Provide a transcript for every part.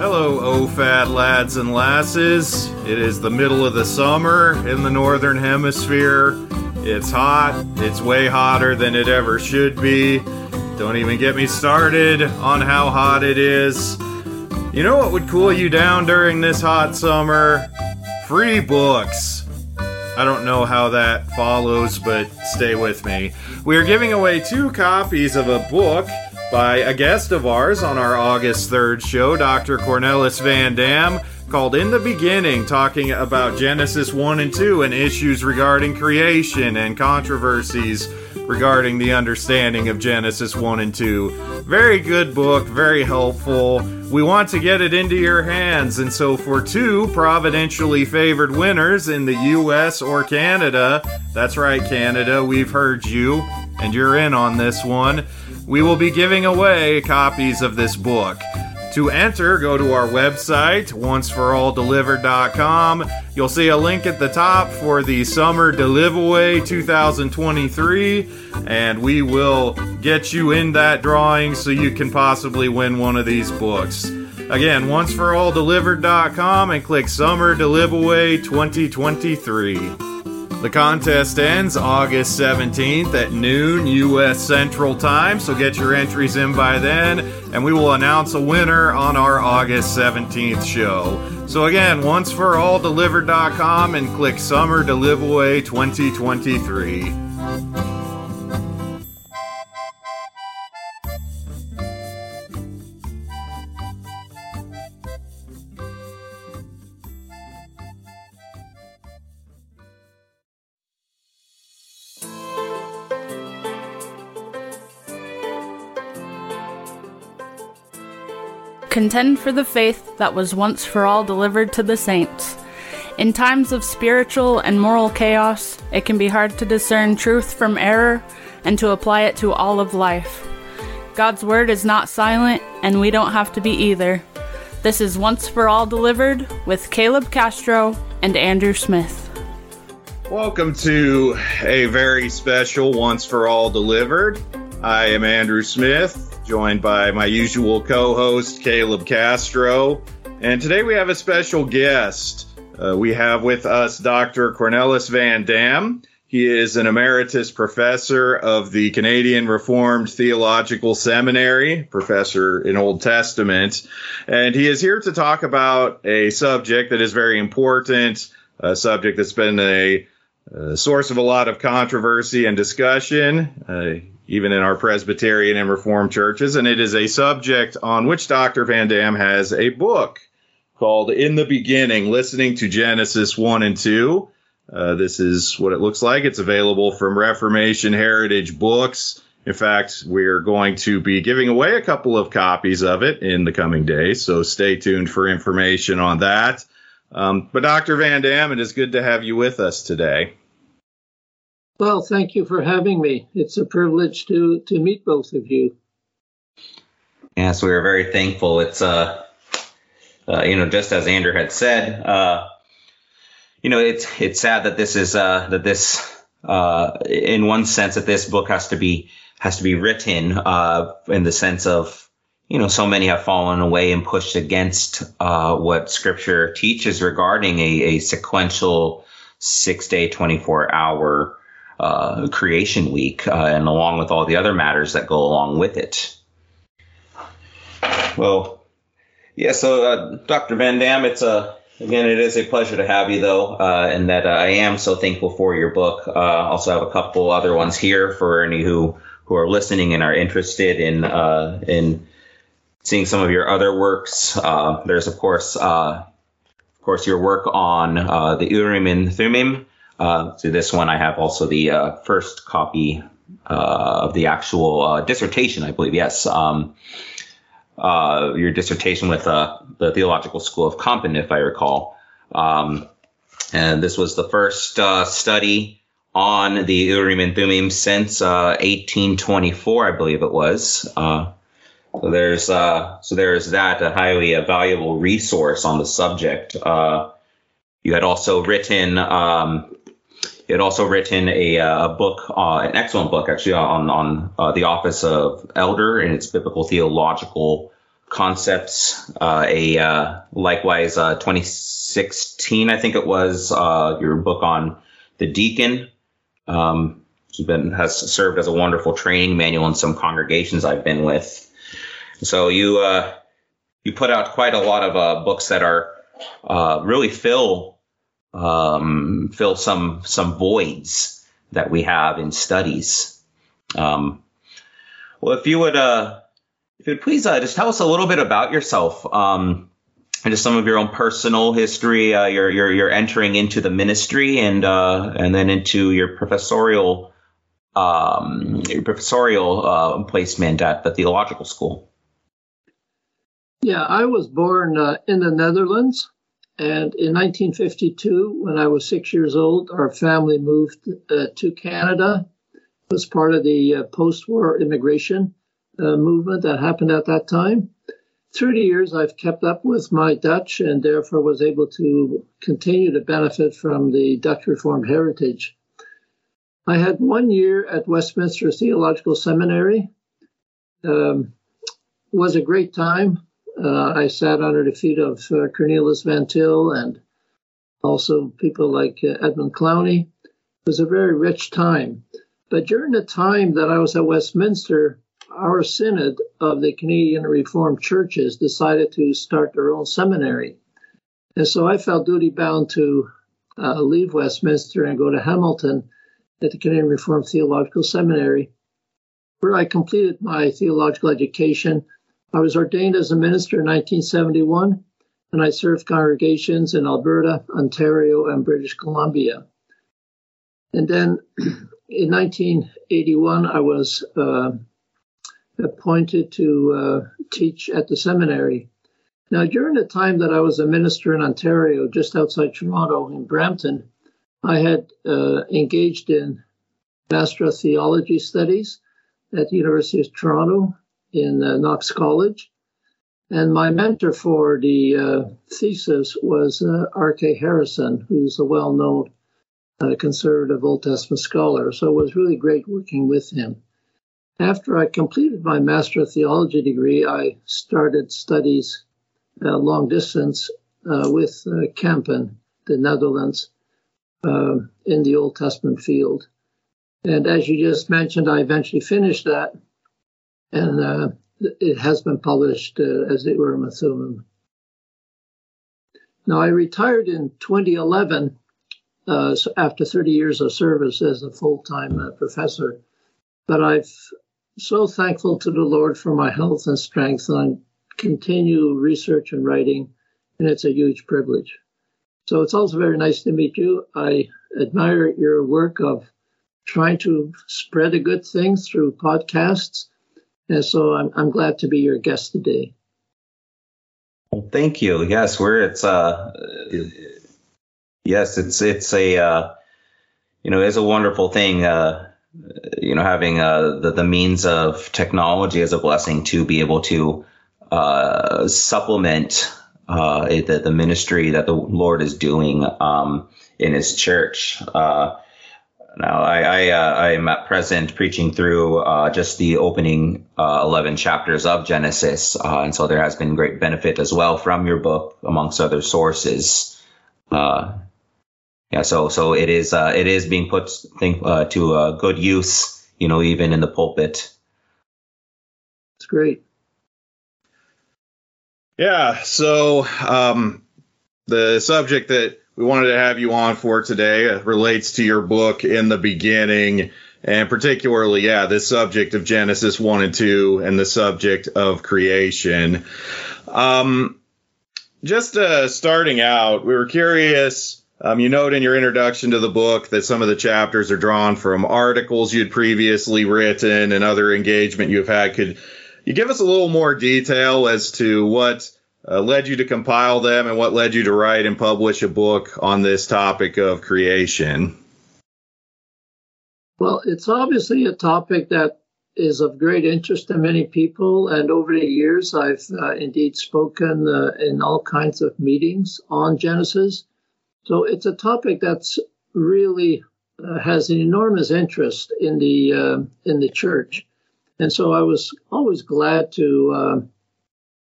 Hello, O fat lads and lasses. It is the middle of the summer in the Northern Hemisphere. It's hot. It's way hotter than it ever should be. Don't even get me started on how hot it is. You know what would cool you down during this hot summer? Free books. I don't know how that follows, but stay with me. We are giving away two copies of a book by a guest of ours on our August 3rd show, Dr. Cornelis Van Dam, called In the Beginning, talking about Genesis 1 and 2 and issues regarding creation and controversies regarding the understanding of Genesis 1 and 2. Very good book, very helpful. We want to get it into your hands, and so for two providentially favored winners in the US or Canada, that's right, Canada, we've heard you, and you're in on this one we will be giving away copies of this book. To enter, go to our website, onceforalldelivered.com. You'll see a link at the top for the Summer Delivaway 2023, and we will get you in that drawing so you can possibly win one of these books. Again, onceforalldelivered.com and click Summer Delivaway 2023. The contest ends August 17th at noon U.S. Central Time, so get your entries in by then, and we will announce a winner on our August 17th show. So again, once for all delivered.com and click Summer Delivaway 2023. Contend for the faith that was once for all delivered to the saints. In times of spiritual and moral chaos, it can be hard to discern truth from error and to apply it to all of life. God's word is not silent, and we don't have to be either. This is Once for All Delivered with Caleb Castro and Andrew Smith. Welcome to a very special Once for All Delivered. I am Andrew Smith, joined by my usual co host, Caleb Castro. And today we have a special guest. Uh, we have with us Dr. Cornelis Van Dam. He is an emeritus professor of the Canadian Reformed Theological Seminary, professor in Old Testament, and he is here to talk about a subject that is very important, a subject that's been a, a source of a lot of controversy and discussion. Uh, even in our Presbyterian and Reformed churches, and it is a subject on which Dr. Van Dam has a book called In the Beginning Listening to Genesis 1 and 2. Uh, this is what it looks like. It's available from Reformation Heritage Books. In fact, we're going to be giving away a couple of copies of it in the coming days, so stay tuned for information on that. Um, but Dr. Van Dam, it is good to have you with us today. Well, thank you for having me. It's a privilege to to meet both of you. Yes, we are very thankful. It's uh, uh you know, just as Andrew had said, uh, you know, it's it's sad that this is uh that this uh in one sense that this book has to be has to be written uh in the sense of you know so many have fallen away and pushed against uh what scripture teaches regarding a, a sequential six day 24 hour uh, creation week, uh, and along with all the other matters that go along with it. Well, yeah. So, uh, Dr. Van Dam, it's a again, it is a pleasure to have you, though, uh, and that uh, I am so thankful for your book. Uh, also, have a couple other ones here for any who who are listening and are interested in in seeing some of your other works. there's, of course, of course, your work on the Urim and Thummim. Uh, to this one, I have also the uh, first copy uh, of the actual uh, dissertation, I believe. Yes, um, uh, your dissertation with uh, the Theological School of Kampen, if I recall. Um, and this was the first study on the Urim and Thummim since 1824, I believe it was. so there's so there's that a highly a valuable resource on the subject. you had also written um, he had also written a, uh, a book, uh, an excellent book actually on on uh, the office of elder and its biblical theological concepts. Uh, a uh, likewise, uh, 2016, I think it was, uh, your book on the deacon. Um, been has served as a wonderful training manual in some congregations I've been with. So you uh, you put out quite a lot of uh, books that are uh, really fill um, fill some some voids that we have in studies. Um, well, if you would, uh, if you would please uh, just tell us a little bit about yourself, um, and just some of your own personal history. Uh, you're you're you're entering into the ministry and uh, and then into your professorial um, your professorial uh, placement at the theological school. Yeah, I was born uh, in the Netherlands. And in 1952, when I was six years old, our family moved uh, to Canada. It was part of the uh, post war immigration uh, movement that happened at that time. Through the years, I've kept up with my Dutch and therefore was able to continue to benefit from the Dutch Reformed heritage. I had one year at Westminster Theological Seminary. Um, was a great time. Uh, I sat under the feet of uh, Cornelius Van Til and also people like uh, Edmund Clowney. It was a very rich time. But during the time that I was at Westminster, our synod of the Canadian Reformed churches decided to start their own seminary. And so I felt duty bound to uh, leave Westminster and go to Hamilton at the Canadian Reformed Theological Seminary, where I completed my theological education I was ordained as a minister in 1971, and I served congregations in Alberta, Ontario, and British Columbia. And then in 1981, I was uh, appointed to uh, teach at the seminary. Now, during the time that I was a minister in Ontario, just outside Toronto in Brampton, I had uh, engaged in Master of Theology studies at the University of Toronto in uh, Knox College. And my mentor for the uh, thesis was uh, R.K. Harrison, who's a well known uh, conservative Old Testament scholar. So it was really great working with him. After I completed my Master of Theology degree, I started studies uh, long distance uh, with Kampen, the Netherlands, in the Old Testament field. And as you just mentioned, I eventually finished that and uh, it has been published uh, as the Urim and Thummim. Now, I retired in 2011 uh, after 30 years of service as a full-time uh, professor, but I'm so thankful to the Lord for my health and strength, and I continue research and writing, and it's a huge privilege. So it's also very nice to meet you. I admire your work of trying to spread a good thing through podcasts and so I'm, I'm glad to be your guest today. Well, thank you. Yes, we're it's uh yes, it's it's a uh you know, it's a wonderful thing uh you know having uh the, the means of technology as a blessing to be able to uh supplement uh the, the ministry that the Lord is doing um in his church. Uh now, I I, uh, I am at present preaching through uh, just the opening uh, eleven chapters of Genesis, uh, and so there has been great benefit as well from your book, amongst other sources. Uh, yeah, so so it is uh, it is being put think, to good use, you know, even in the pulpit. It's great. Yeah. So um, the subject that we wanted to have you on for today. It relates to your book in the beginning and particularly yeah this subject of genesis 1 and 2 and the subject of creation. Um, just uh, starting out we were curious um, you note in your introduction to the book that some of the chapters are drawn from articles you'd previously written and other engagement you've had. Could you give us a little more detail as to what uh, led you to compile them and what led you to write and publish a book on this topic of creation? Well, it's obviously a topic that is of great interest to many people, and over the years, I've uh, indeed spoken uh, in all kinds of meetings on Genesis. So it's a topic that's really uh, has an enormous interest in the uh, in the church, and so I was always glad to uh,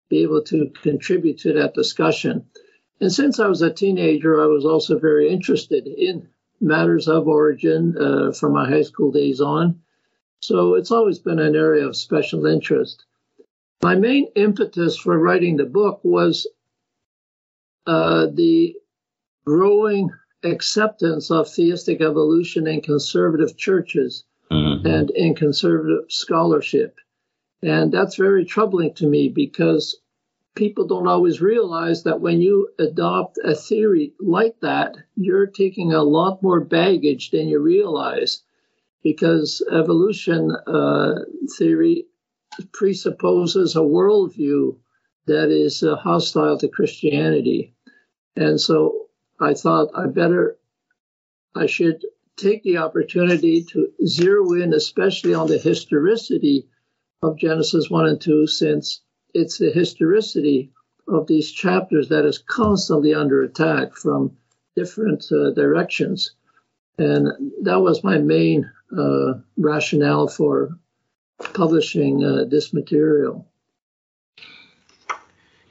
be able to contribute to that discussion. And since I was a teenager, I was also very interested in matters of origin uh, from my high school days on. So it's always been an area of special interest. My main impetus for writing the book was uh, the growing acceptance of theistic evolution in conservative churches mm-hmm. and in conservative scholarship. And that's very troubling to me because people don't always realize that when you adopt a theory like that, you're taking a lot more baggage than you realize because evolution uh, theory presupposes a worldview that is uh, hostile to Christianity. And so I thought I better, I should take the opportunity to zero in, especially on the historicity of Genesis 1 and 2, since it's the historicity of these chapters that is constantly under attack from different uh, directions. And that was my main uh, rationale for publishing uh, this material.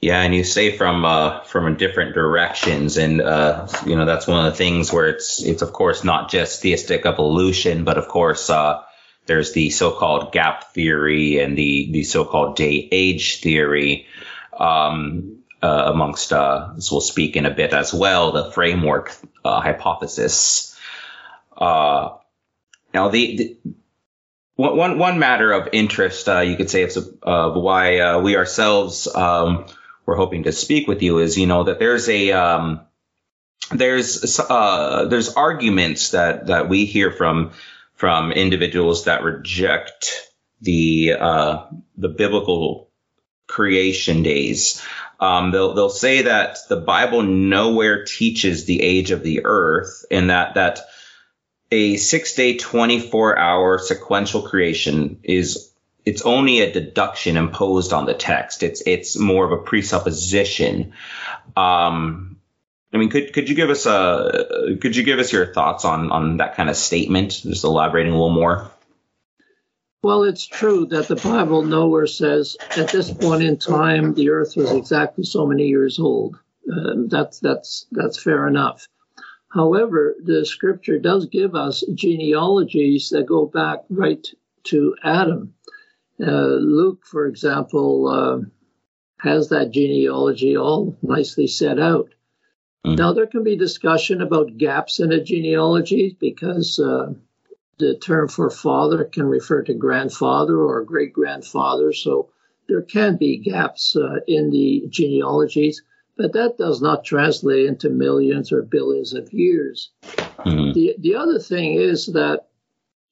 Yeah, and you say from uh, from different directions, and uh, you know that's one of the things where it's it's of course not just theistic evolution, but of course uh, there's the so-called gap theory and the the so-called day age theory. Um, uh, amongst, uh, as we'll speak in a bit as well, the framework uh, hypothesis. now, the, the one one matter of interest, uh, you could say, of uh, why uh, we ourselves um, were hoping to speak with you is, you know, that there's a um, there's uh, there's arguments that that we hear from from individuals that reject the uh, the biblical creation days. Um, they'll they'll say that the Bible nowhere teaches the age of the earth, and that that a six day, 24 hour sequential creation is it's only a deduction imposed on the text. It's it's more of a presupposition. Um, I mean, could could you give us a could you give us your thoughts on on that kind of statement? Just elaborating a little more. Well, it's true that the Bible nowhere says at this point in time the Earth was exactly so many years old. Uh, that's that's that's fair enough. However, the scripture does give us genealogies that go back right to Adam. Uh, Luke, for example, uh, has that genealogy all nicely set out. Mm. Now, there can be discussion about gaps in a genealogy because uh, the term for father can refer to grandfather or great grandfather. So there can be gaps uh, in the genealogies but that does not translate into millions or billions of years. Mm-hmm. The, the other thing is that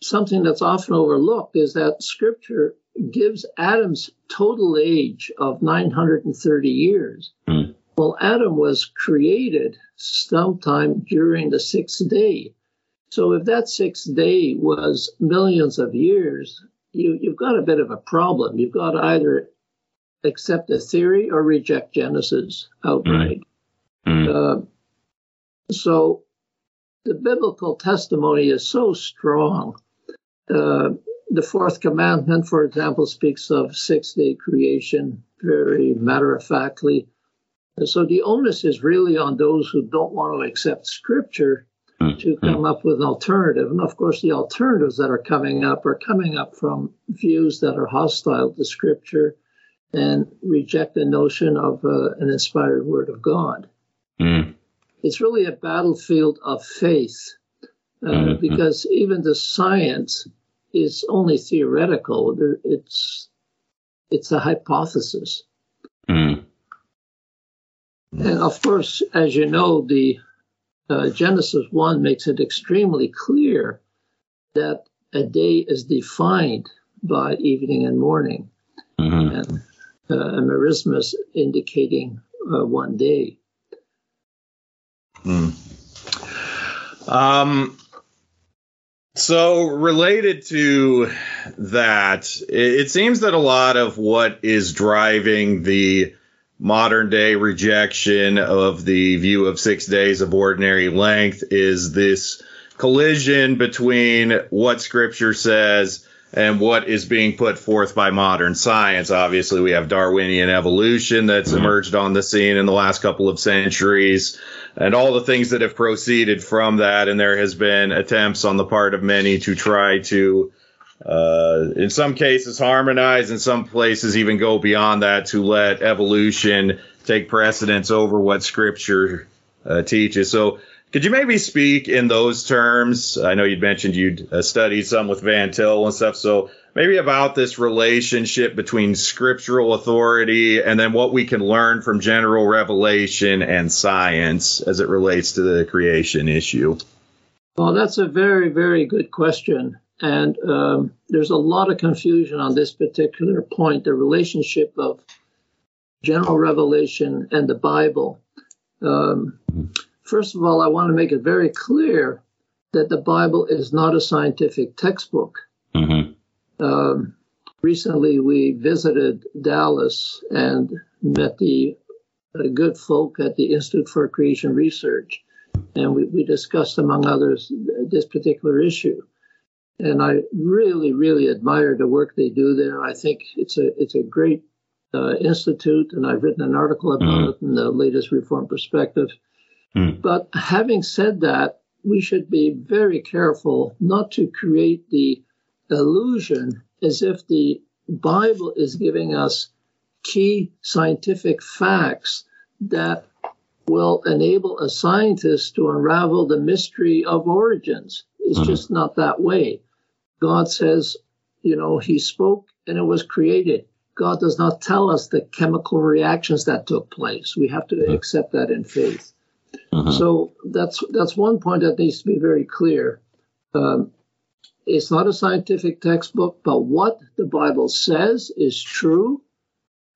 something that's often overlooked is that scripture gives Adam's total age of 930 years. Mm-hmm. Well, Adam was created sometime during the sixth day. So if that sixth day was millions of years, you, you've got a bit of a problem. You've got to either accept a theory or reject Genesis outright. Mm. Uh, so the biblical testimony is so strong. Uh, the fourth commandment, for example, speaks of six day creation very matter of factly. So the onus is really on those who don't want to accept scripture mm. to come mm. up with an alternative. And of course, the alternatives that are coming up are coming up from views that are hostile to scripture and reject the notion of uh, an inspired word of God. Mm. It's really a battlefield of faith uh, mm-hmm. because even the science is only theoretical. It's it's a hypothesis. Mm. And of course, as you know, the uh, Genesis 1 makes it extremely clear that a day is defined by evening and morning. Mm-hmm. And uh, merismus indicating uh, one day. Hmm. Um, so related to that, it seems that a lot of what is driving the modern day rejection of the view of six days of ordinary length is this collision between what scripture says and what is being put forth by modern science. Obviously, we have Darwinian evolution that's mm-hmm. emerged on the scene in the last couple of centuries and all the things that have proceeded from that. And there has been attempts on the part of many to try to, uh, in some cases, harmonize, in some places, even go beyond that to let evolution take precedence over what scripture uh, teaches. So, could you maybe speak in those terms? I know you'd mentioned you'd uh, studied some with Van Til and stuff. So maybe about this relationship between scriptural authority and then what we can learn from general revelation and science as it relates to the creation issue. Well, that's a very, very good question. And um, there's a lot of confusion on this particular point the relationship of general revelation and the Bible. Um, First of all, I want to make it very clear that the Bible is not a scientific textbook. Mm-hmm. Um, recently, we visited Dallas and met the uh, good folk at the Institute for Creation Research, and we, we discussed, among others, this particular issue. And I really, really admire the work they do there. I think it's a it's a great uh, institute, and I've written an article about mm-hmm. it in the latest Reformed Perspective. Mm. But having said that, we should be very careful not to create the illusion as if the Bible is giving us key scientific facts that will enable a scientist to unravel the mystery of origins. It's mm just not that way. God says, you know, He spoke and it was created. God does not tell us the chemical reactions that took place. We have to mm accept that in faith. Uh-huh. So that's that's one point that needs to be very clear. Um, it's not a scientific textbook, but what the Bible says is true,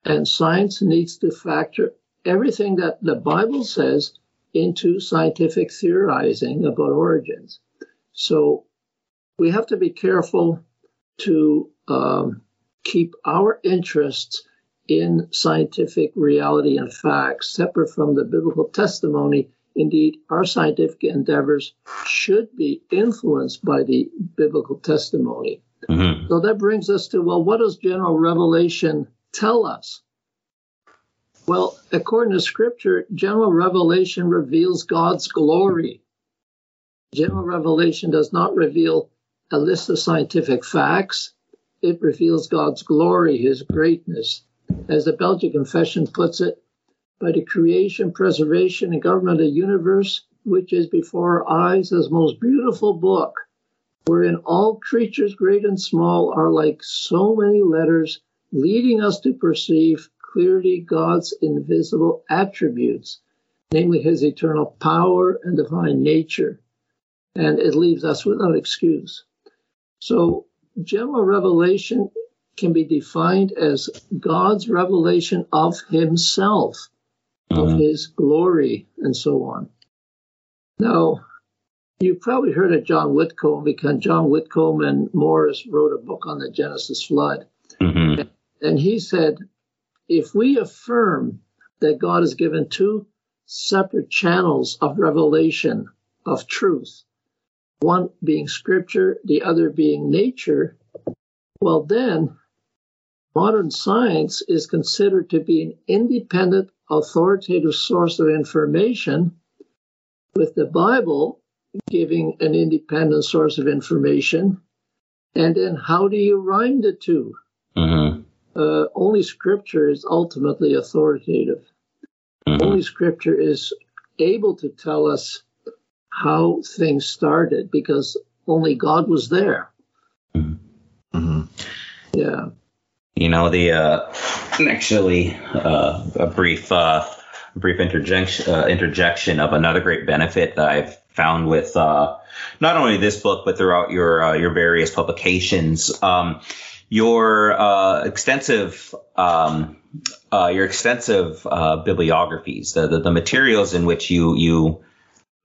and science needs to factor everything that the Bible says into scientific theorizing about origins. So we have to be careful to um, keep our interests in scientific reality and facts separate from the biblical testimony Indeed, our scientific endeavors should be influenced by the biblical testimony. Mm-hmm. So that brings us to well, what does general revelation tell us? Well, according to scripture, general revelation reveals God's glory. General revelation does not reveal a list of scientific facts, it reveals God's glory, his greatness. As the Belgian Confession puts it, by the creation, preservation, and government of the universe, which is before our eyes as most beautiful book, wherein all creatures, great and small, are like so many letters, leading us to perceive clearly God's invisible attributes, namely his eternal power and divine nature. And it leaves us without excuse. So, general revelation can be defined as God's revelation of himself of his glory and so on. Now, you've probably heard of John Whitcomb because John Whitcomb and Morris wrote a book on the Genesis flood. Mm-hmm. And he said, if we affirm that God has given two separate channels of revelation of truth, one being scripture, the other being nature, well, then modern science is considered to be an independent authoritative source of information, with the Bible giving an independent source of information. And then how do you rhyme the 2 mm-hmm. uh, only Scripture is ultimately authoritative. Mm-hmm. Only Scripture is able to tell us how things started because only God was there. Mm-hmm. mm-hmm. Yeah. You know, the uh, actually uh, a brief uh, brief interjection uh, interjection of another great benefit that I've found with uh, not only this book but throughout your uh, your various publications. Um, your uh, extensive um, your extensive bibliographies, the, the, the materials in which you you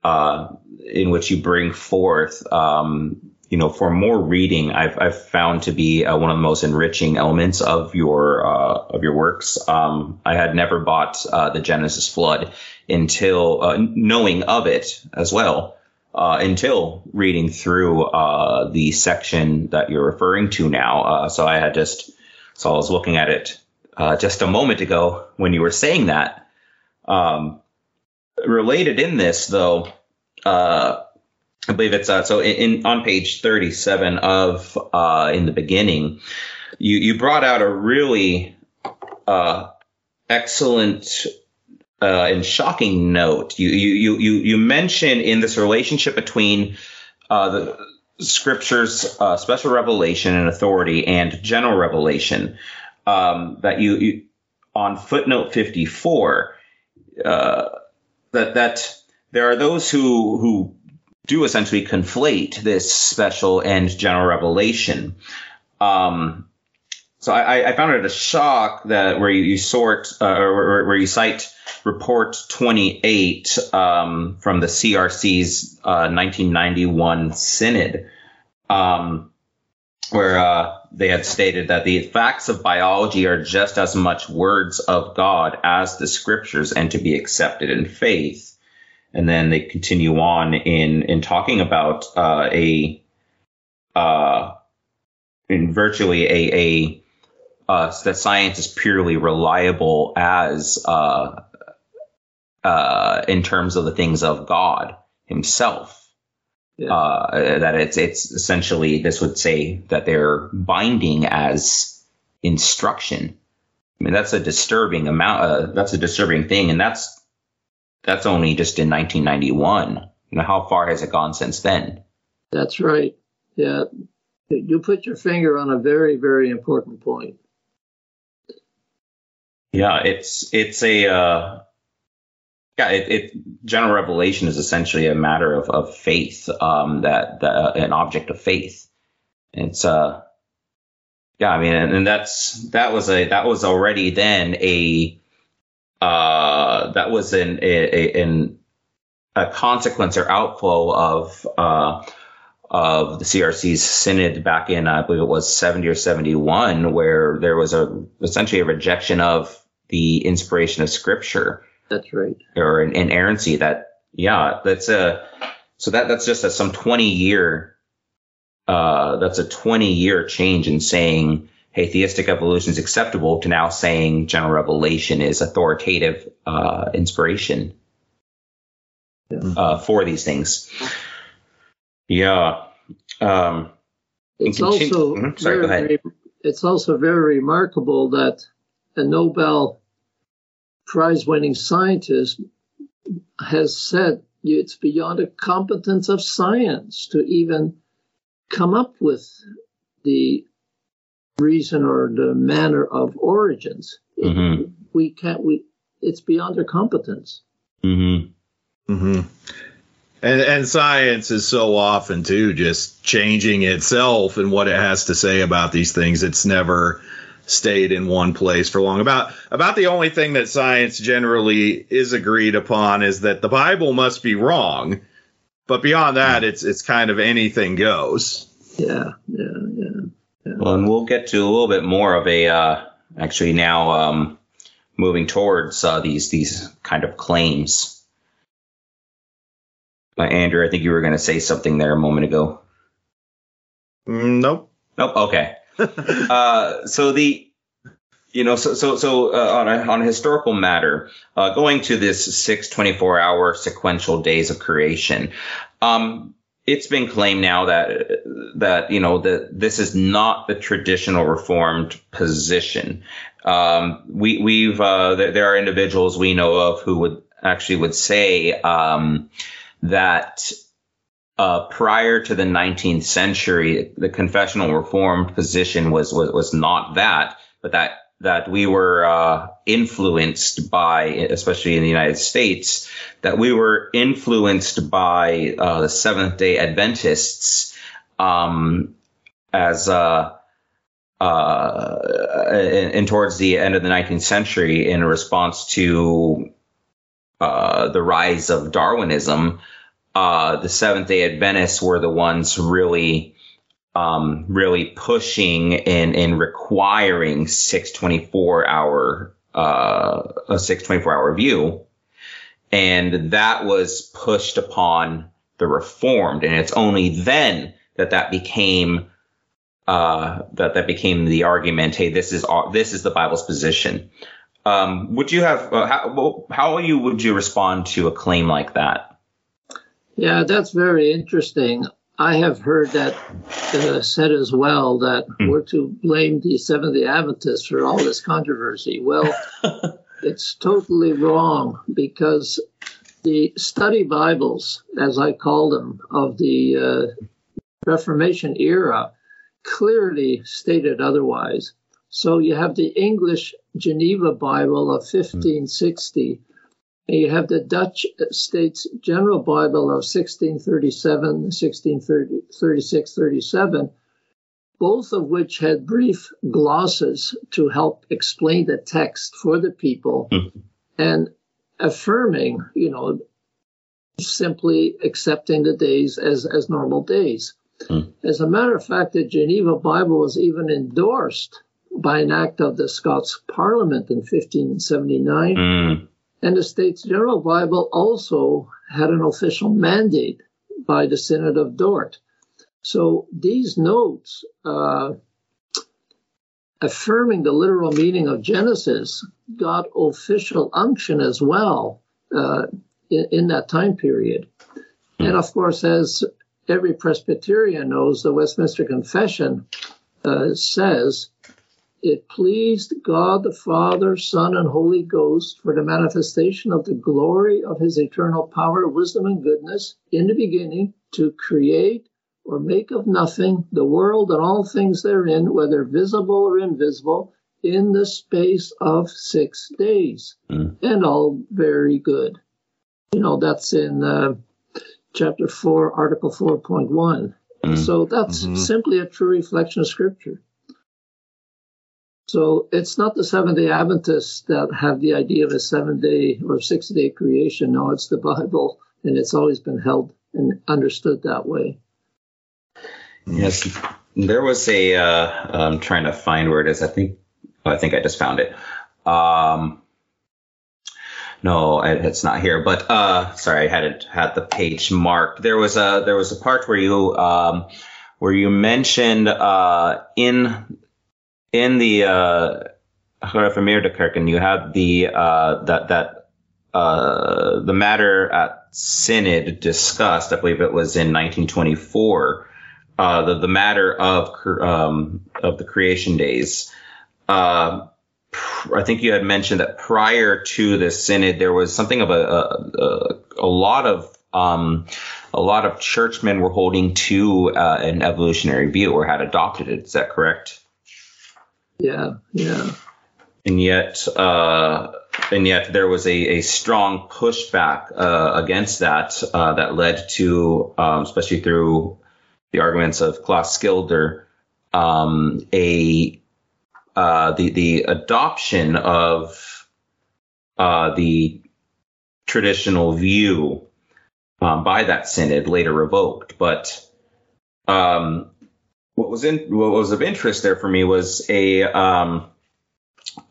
in which you bring forth um, you know, for more reading, I've, I've found to be uh, one of the most enriching elements of your uh, of your works. Um, I had never bought uh, the Genesis Flood until uh, knowing of it as well. uh, until reading through uh, the section that you're referring to now. Uh, so I had just, so I was looking at it uh, just a moment ago when you were saying that. Um, related in this, though, uh, I believe it's uh, so in, in, on page 37 of in the beginning, you you brought out a really excellent uh, and shocking note. You you you you mention in this relationship between uh, the scriptures, uh, special revelation and authority, and general revelation um, that you, you, on footnote fifty four uh, that that there are those who who do essentially conflate this special and general revelation. Um, so I, I, found it a shock that where you, sort uh, or where you cite report 28 um, from the CRC's uh, 1991 synod, um, where uh, they had stated that the facts of biology are just as much words of God as the scriptures and to be accepted in faith. And then they continue on in in talking about uh, a uh, in virtually a a uh, that science is purely reliable as uh, uh, in terms of the things of God Himself. Yeah. Uh, that it's it's essentially this would say that they're binding as instruction. I mean that's a disturbing amount. Uh, that's a disturbing thing, and that's that's only just in 1991. You know, how far has it gone since then? That's right. Yeah, you put your finger on a very very important point. Yeah, it's it's a uh, yeah, it, it, general revelation is essentially a matter of, of faith, um, that, uh, an object of faith. It's uh, yeah, I mean, and, and, that's that was a that was already then a uh, that was an a, a, a consequence or outflow of uh, of the CRC's synod back in I believe it was seventy or seventy one, where there was a essentially a rejection of the inspiration of Scripture that's right. Or an inerrancy that, yeah, that's a, so that, that's just a, some 20 year, uh, that's a 20 year change in saying, hey, theistic evolution is acceptable to now saying general revelation is authoritative, uh, inspiration, yeah. uh, for these things. Yeah. Um, it's also mm-hmm. Sorry, very, it's also very remarkable that a Nobel prize winning scientist has said it's beyond the competence of science to even come up with the reason or the manner of origins. Mm-hmm. We can't, we, it's beyond our competence. Mm-hmm. Mm-hmm. And, and science is so often too just changing itself and what it has to say about these things. It's never stayed in one place for long. About about the only thing that science generally is agreed upon is that the Bible must be wrong, but beyond that, it's it's kind of anything goes. Yeah, yeah, yeah. yeah. Well, and we'll get to a little bit more of a uh, actually now um, moving towards uh, these these kind of claims. Uh, Andrew, I think you were going to say something there a moment ago. Mm, nope. Nope. Okay. uh, so the you know, so so so uh, on a on a historical matter, uh, going to this six 24 hour sequential days of creation, um, it's been claimed now that that you know that this is not the traditional Reformed position. Um, we we've uh, there, there, are individuals we know of who would actually would say um, that uh, prior to the 19th century, the confessional reformed position was, was, was not that, but that, that we were, uh, influenced by, especially in the United States, that we were influenced by, uh, the Seventh day Adventists, um, as, uh, uh, and, towards the end of the 19th century in response to, uh, the rise of Darwinism, uh, the Seventh Day Adventists were the ones really, um, really pushing and, and requiring six twenty four hour uh, a six 24 hour view. And that was pushed upon the the Reformed, and it's only then that that became uh, that that became the argument. Hey, this is this is the Bible's position. Um, would you have uh, how how you would you respond to a claim like that? Yeah, that's very interesting. I have heard that uh, said as well that mm. we're to blame the Seventh Day Adventists for all this controversy. Well, it's totally wrong because the study Bibles, as I call them, of the uh, Reformation era, clearly stated otherwise. So you have the English Geneva Bible of 1560, and you have the Dutch States General Bible of 1637, 1636, 37, both of which had brief glosses to help explain the text for the people mm-hmm. and affirming, you know, simply accepting the days as, as normal days. Mm. As a matter of fact, the Geneva Bible was even endorsed by an act of the Scots Parliament in 1579. Mm. And the States General Bible also had an official mandate by the Synod of Dort. So these notes, uh, affirming the literal meaning of Genesis, got official unction as well uh, in, in, that time period. And of course, as every Presbyterian knows, the Westminster Confession uh, says it pleased God the Father, Son, and Holy Ghost for the manifestation of the glory of his eternal power, wisdom, and goodness in the beginning to create or make of nothing the world and all things therein, whether visible or invisible, in the space of six days. Mm. And all very good. You know, that's in uh, chapter 4, article 4.1. Mm. So that's mm-hmm. simply a true reflection of Scripture. So it's not the Seventh day Adventists that have the idea of a seven day or six day creation. No, it's the Bible, and it's always been held and understood that way. Yes, there was a. Uh, I'm trying to find where it is. I think. I think I just found it. Um, no, it's not here. But uh, sorry, I had it had the page marked. There was a there was a part where you um, where you mentioned uh, in in the uh, Kirken, you had the uh, that that uh, the matter at synod discussed. I believe it was in 1924. Uh, the the matter of um, of the creation days. Uh, I think you had mentioned that prior to the synod, there was something of a a, a lot of um, a lot of churchmen were holding to uh, an evolutionary view or had adopted it. Is that correct? Yeah, yeah. And yet, uh, and yet there was a, a strong pushback uh, against that uh, that led to, um, especially through the arguments of Klaas Schilder, um, a uh, the the adoption of uh, the traditional view um, by that synod later revoked, but um, what was in what was of interest there for me was a um,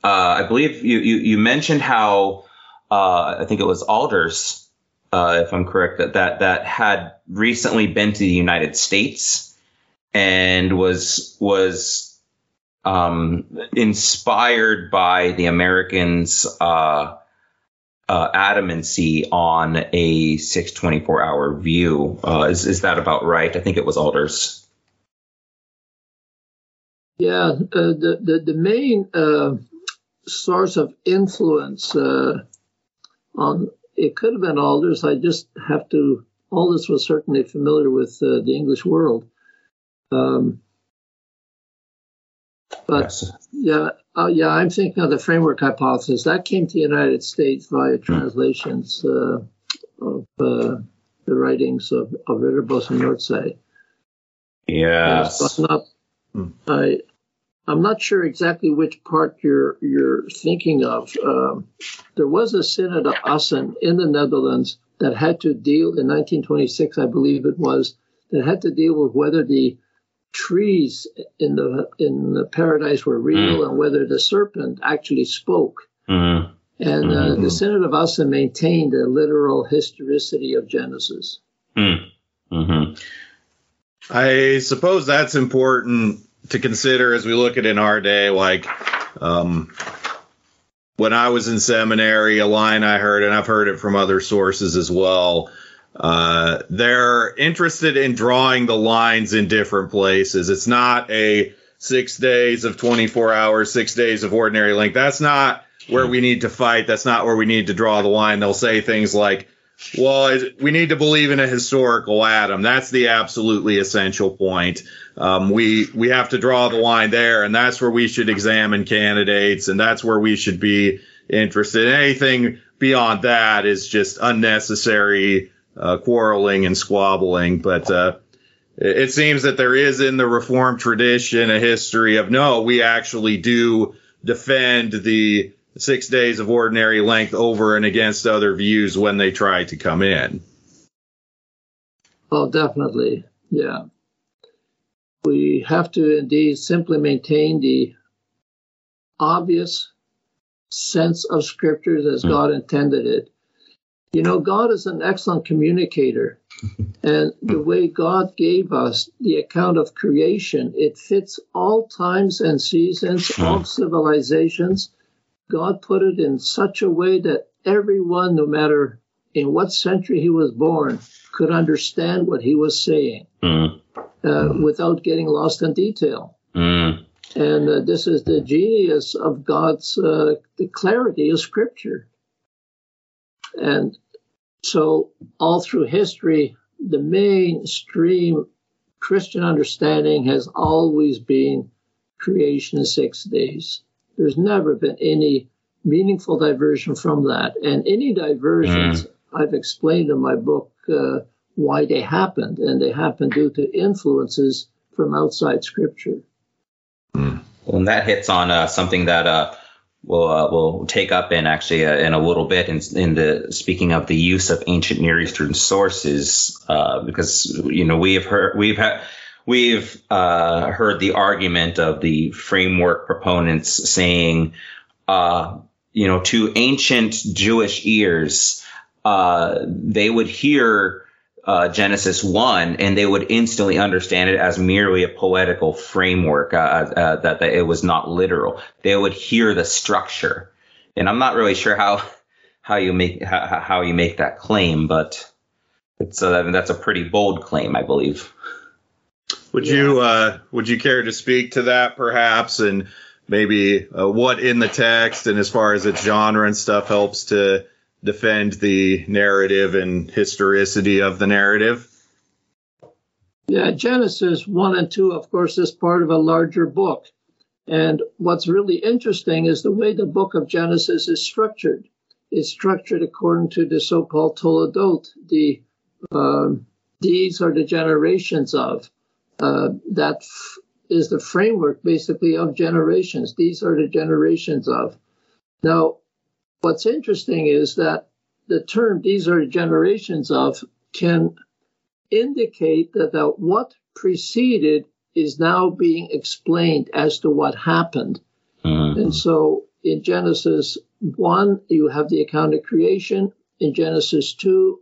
uh, I believe you, you, you mentioned how uh, I think it was Aalders, uh, if I'm correct, that, that that had recently been to the United States and was was um, inspired by the Americans' uh, uh, adamancy on a 624 hour view. Uh, is is that about right? I think it was Aalders. Yeah, uh, the, the, the main uh, source of influence uh, on it could have been Aalders. I just have to. Aalders was certainly familiar with uh, the English world, um, but yes. yeah, uh, yeah, I'm thinking of the framework hypothesis that came to the United States via hmm. translations uh, of the writings of, of Ridderbos and Noordtzij. Yes. not, hmm. I, I'm not sure exactly which part you're you're thinking of. Um, there was a synod of Assen in the Netherlands that had to deal in 1926, I believe it was, that had to deal with whether the trees in the in the paradise were real mm. and whether the serpent actually spoke. Mm. And uh, mm-hmm. the Synod of Assen maintained a literal historicity of Genesis. Mm. Mm-hmm. I suppose that's important to consider as we look at in our day. Like, um, when I was in seminary, a line I heard, and I've heard it from other sources as well. Uh, they're interested in drawing the lines in different places. It's not a six days of 24 hours, six days of ordinary length. That's not where we need to fight. That's not where we need to draw the line. They'll say things like, well, we need to believe in a historical Adam. That's the absolutely essential point. Um, we we have to draw the line there, and that's where we should examine candidates, and that's where we should be interested. Anything beyond that is just unnecessary uh, quarreling and squabbling. But uh, it seems that there is in the Reformed tradition a history of no, we actually do defend the six days of ordinary length over and against other views when they try to come in. Oh, definitely. Yeah. We have to indeed simply maintain the obvious sense of scriptures as mm. God intended it. You know, God is an excellent communicator. and the way God gave us the account of creation, it fits all times and seasons, hmm. all civilizations. God put it in such a way that everyone, no matter in what century he was born, could understand what he was saying mm. Uh, mm. without getting lost in detail. Mm. And uh, this is the genius of God's uh, the clarity of Scripture. And so, all through history, the mainstream Christian understanding has always been creation in six days. There's never been any meaningful diversion from that. And any diversions, mm. I've explained in my book uh, why they happened, and they happened due to influences from outside Scripture. Mm. Well, and that hits on uh, something that uh, we'll uh, we'll take up in actually uh, in a little bit in, in, the speaking of the use of ancient Near Eastern sources, uh, because you know we have heard we've had we've uh, heard the argument of the framework proponents saying, uh, you know, to ancient Jewish ears, uh, they would hear uh, Genesis 1 and they would instantly understand it as merely a poetical framework, uh, uh, that, that it was not literal. They would hear the structure. And I'm not really sure how, how you make, how, how you make that claim, but it's, uh, that's a pretty bold claim, I believe. Would yeah. you, uh, would you care to speak to that perhaps? And maybe uh, what in the text and as far as its genre and stuff helps to defend the narrative and historicity of the narrative? Yeah, Genesis 1 and 2, of course, is part of a larger book. And what's really interesting is the way the book of Genesis is structured. It's structured according to the so called Toledot. The, uh, these are the generations of. Uh, that f- is the framework basically of generations. These are the generations of. Now, what's interesting is that the term these are generations of can indicate that the, what preceded is now being explained as to what happened. Mm-hmm. And so in Genesis 1, you have the account of creation. In Genesis 2,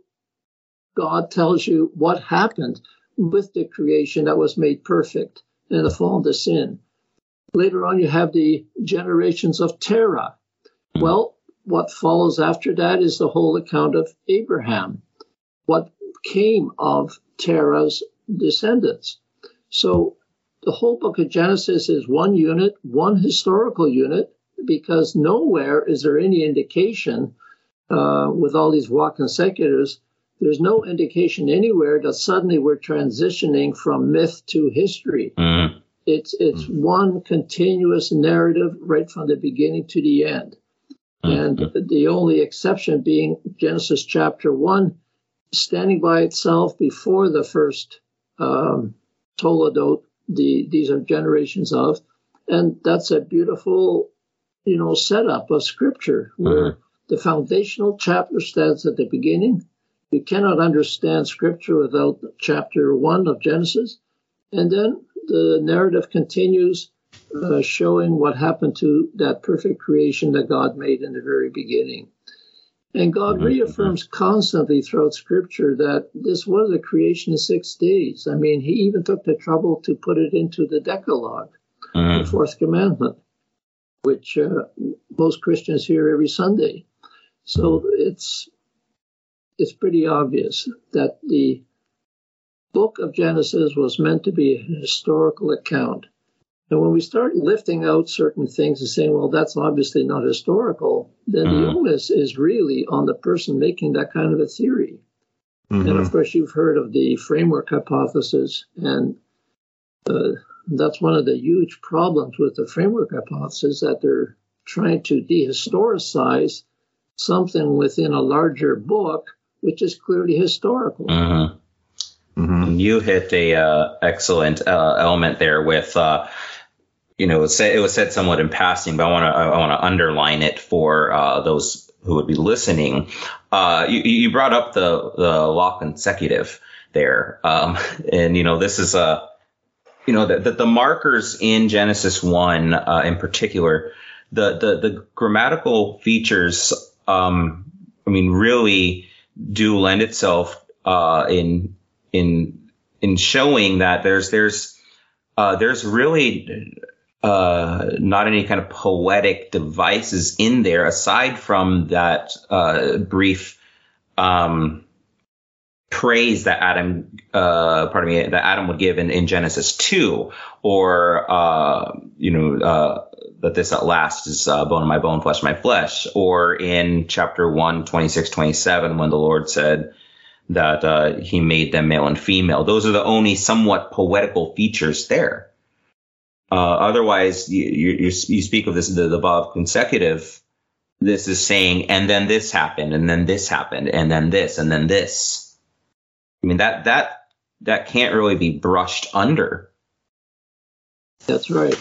God tells you what happened with the creation that was made perfect in the fall of the sin. Later on, you have the generations of Terah. Mm-hmm. Well, what follows after that is the whole account of Abraham, what came of Terah's descendants. So the whole book of Genesis is one unit, one historical unit, because nowhere is there any indication uh, with all these waw consecutives. There's no indication anywhere that suddenly we're transitioning from myth to history. Mm. It's it's mm. one continuous narrative right from the beginning to the end. And mm-hmm. the only exception being Genesis chapter 1, standing by itself before the first um, Toledot, the, these are generations of. And that's a beautiful, you know, setup of scripture where the foundational chapter stands at the beginning. You cannot understand scripture without chapter 1 of Genesis. And then the narrative continues uh, showing what happened to that perfect creation that God made in the very beginning. And God Mhm. reaffirms constantly throughout Scripture that this was a creation in six days. I mean, He even took the trouble to put it into the Decalogue, the Mhm. fourth commandment, which uh, most Christians hear every Sunday. So it's it's pretty obvious that the book of Genesis was meant to be a historical account. And when we start lifting out certain things and saying, well, that's obviously not historical, then the Mhm. onus is really on the person making that kind of a theory. And Mhm. of course, you've heard of the framework hypothesis, and uh, that's one of the huge problems with the framework hypothesis that they're trying to dehistoricize something within a larger book, which is clearly historical. Mhm. Mhm. You hit a uh, excellent uh, element there with, uh, you know, it was, said, it was said somewhat in passing, but I want to I want to underline it for uh, those who would be listening. Uh, you, you brought up the the waw consecutive there, um, and you know this is a you know the, the, the markers in Genesis one uh, in particular, the the the grammatical features. Um, I mean, really do lend itself uh, in in in showing that there's there's uh, there's really uh, not any kind of poetic devices in there aside from that uh, brief um, praise that Adam, uh, pardon me, that Adam would give in, in Genesis two, or uh, you know uh, that this at last is uh, bone of my bone, flesh of my flesh, or in chapter 1, 26, 27, when the Lord said that uh, he made them male and female. Those are the only somewhat poetical features there. Uh, otherwise, you, you, you you speak of this the, the above consecutive. This is saying, and then this happened, and then this happened, and then this, and then this. I mean that that that can't really be brushed under. That's right.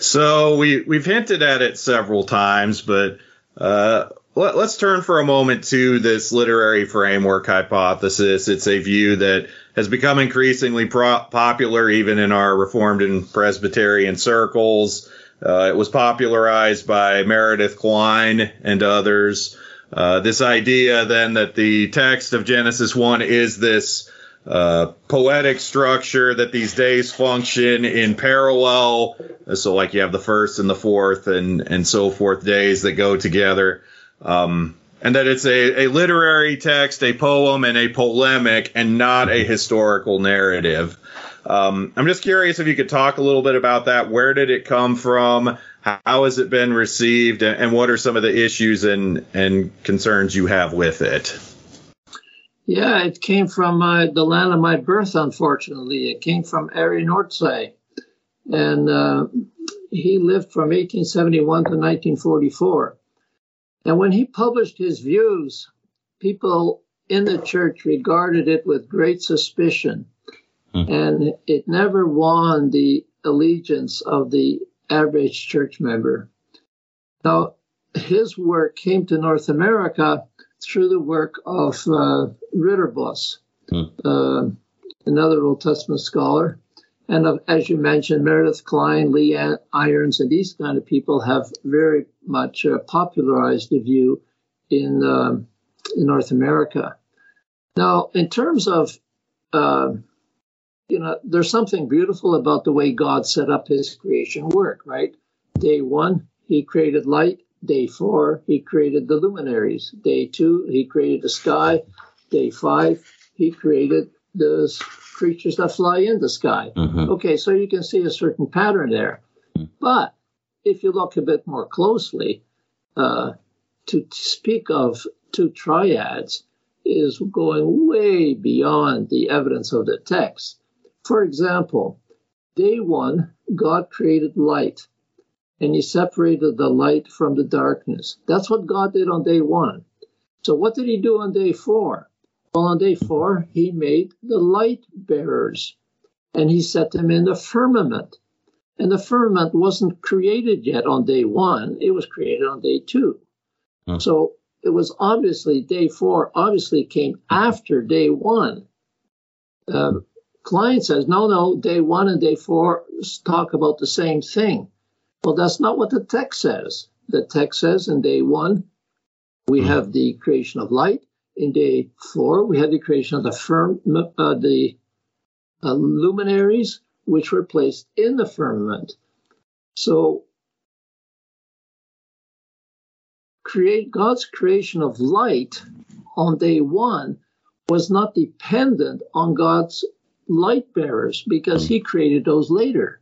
So we we've hinted at it several times, but uh, let, us turn for a moment to this literary framework hypothesis. It's a view that has become increasingly pro- popular even in our Reformed and Presbyterian circles. Uh, it was popularized by Meredith Kline and others. Uh, this idea then that the text of Genesis 1 is this uh, poetic structure that these days function in parallel. So, like you have the first and the fourth and, and so forth days that go together. Um, and that it's a, a literary text, a poem, and a polemic, and not a historical narrative. Um, I'm just curious if you could talk a little bit about that. Where did it come from? How has it been received? And what are some of the issues and, and concerns you have with it? Yeah, it came from uh, the land of my birth, unfortunately. It came from Ari Noordtzij. And uh, he lived from 1871 to 1944. And when he published his views, people in the church regarded it with great suspicion. Hmm. And it never won the allegiance of the average church member. Now, his work came to North America through the work of uh, Ridderbos, Hmm. uh, another Old Testament scholar. And of, as you mentioned, Meredith Kline, Lee Irons, and these kind of people have very much uh, popularized the view in, um in North America. Now, in terms of, uh, you know, there's something beautiful about the way God set up his creation work, right? Day one, he created light. Day four, he created the luminaries. Day two, he created the sky. Day five, he created the creatures that fly in the sky. Mhm. Okay, so you can see a certain pattern there. But if you look a bit more closely, uh, to speak of two triads is going way beyond the evidence of the text. For example, day one, God created light and he separated the light from the darkness. That's what God did on day one. So, what did he do on day four? Well, on day four, he made the light bearers and he set them in the firmament. And the firmament wasn't created yet on day one, it was created on day two. So, it was obviously day four, obviously came after day one. Uh, Kline says, no, no, day one and day four talk about the same thing. Well, that's not what the text says. The text says in day one, We mm. have the creation of light. In day four, we had the creation of the firm, uh, the uh, luminaries, which were placed in the firmament. So, create God's creation of light on day one was not dependent on God's light bearers because he created those later.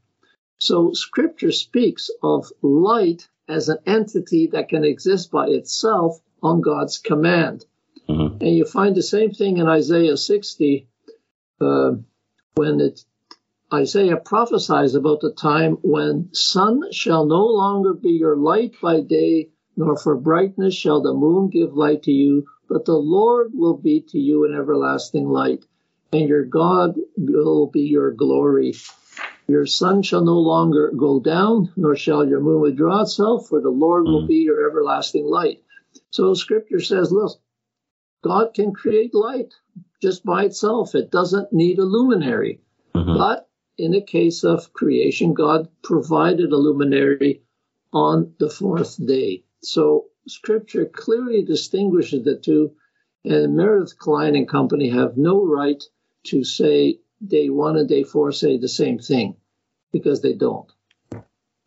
So scripture speaks of light as an entity that can exist by itself on God's command. Mm-hmm. And you find the same thing in Isaiah 60 uh, when it, Isaiah prophesies about the time when sun shall no longer be your light by day, nor for brightness shall the moon give light to you, but the Lord will be to you an everlasting light, and your God will be your glory. Your sun shall no longer go down, nor shall your moon withdraw itself, for the Lord will mm. be your everlasting light. So scripture says, look, God can create light just by itself. It doesn't need a luminary. Mm-hmm. But in the case of creation, God provided a luminary on the fourth day. So scripture clearly distinguishes the two, and Meredith Kline and company have no right to say day one and day four say the same thing because they don't.